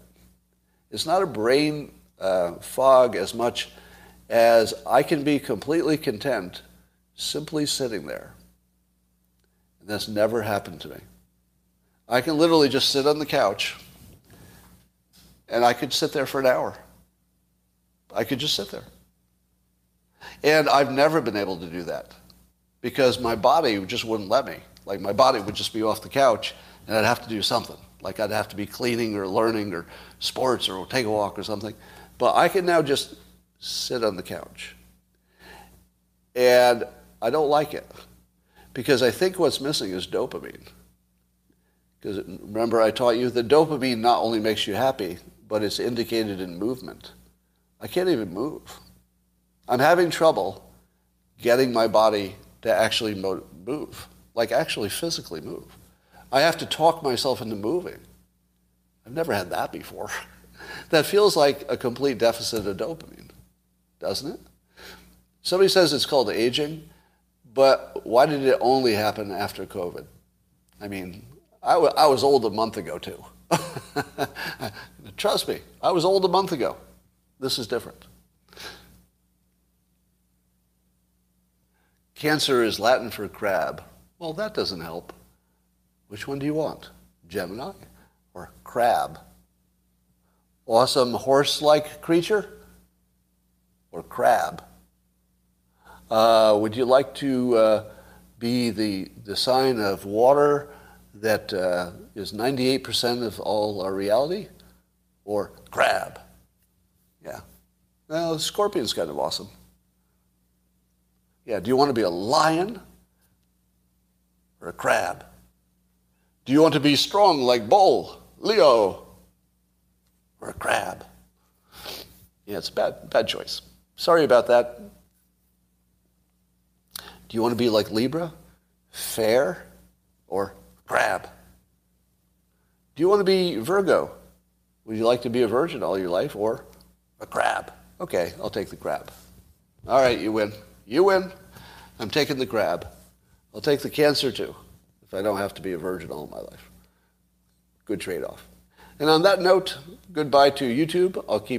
It's not a brain uh, fog as much as I can be completely content simply sitting there. And that's never happened to me. I can literally just sit on the couch and I could sit there for an hour. I could just sit there. And I've never been able to do that because my body just wouldn't let me. Like my body would just be off the couch and I'd have to do something. Like I'd have to be cleaning or learning or sports or take a walk or something. But I can now just sit on the couch. And I don't like it because I think what's missing is dopamine. Because remember, I taught you that dopamine not only makes you happy, but it's indicated in movement. I can't even move. I'm having trouble getting my body to actually move, like actually physically move. I have to talk myself into moving. I've never had that before. that feels like a complete deficit of dopamine, doesn't it? Somebody says it's called aging, but why did it only happen after COVID? I mean, I, w- I was old a month ago too. Trust me, I was old a month ago. This is different. Cancer is Latin for crab. Well, that doesn't help. Which one do you want? Gemini or crab? Awesome horse like creature or crab? Uh, would you like to uh, be the, the sign of water that uh, is 98% of all our reality? Or crab? Yeah. Well, scorpion's kind of awesome. Yeah, do you want to be a lion or a crab? Do you want to be strong like bull, Leo, or a crab? Yeah, it's a bad, bad choice. Sorry about that. Do you want to be like Libra, fair, or crab? Do you want to be Virgo? Would you like to be a virgin all your life or a crab? Okay, I'll take the crab. All right, you win. You win. I'm taking the crab. I'll take the cancer too if I don't have to be a virgin all my life. Good trade off. And on that note, goodbye to YouTube. I'll keep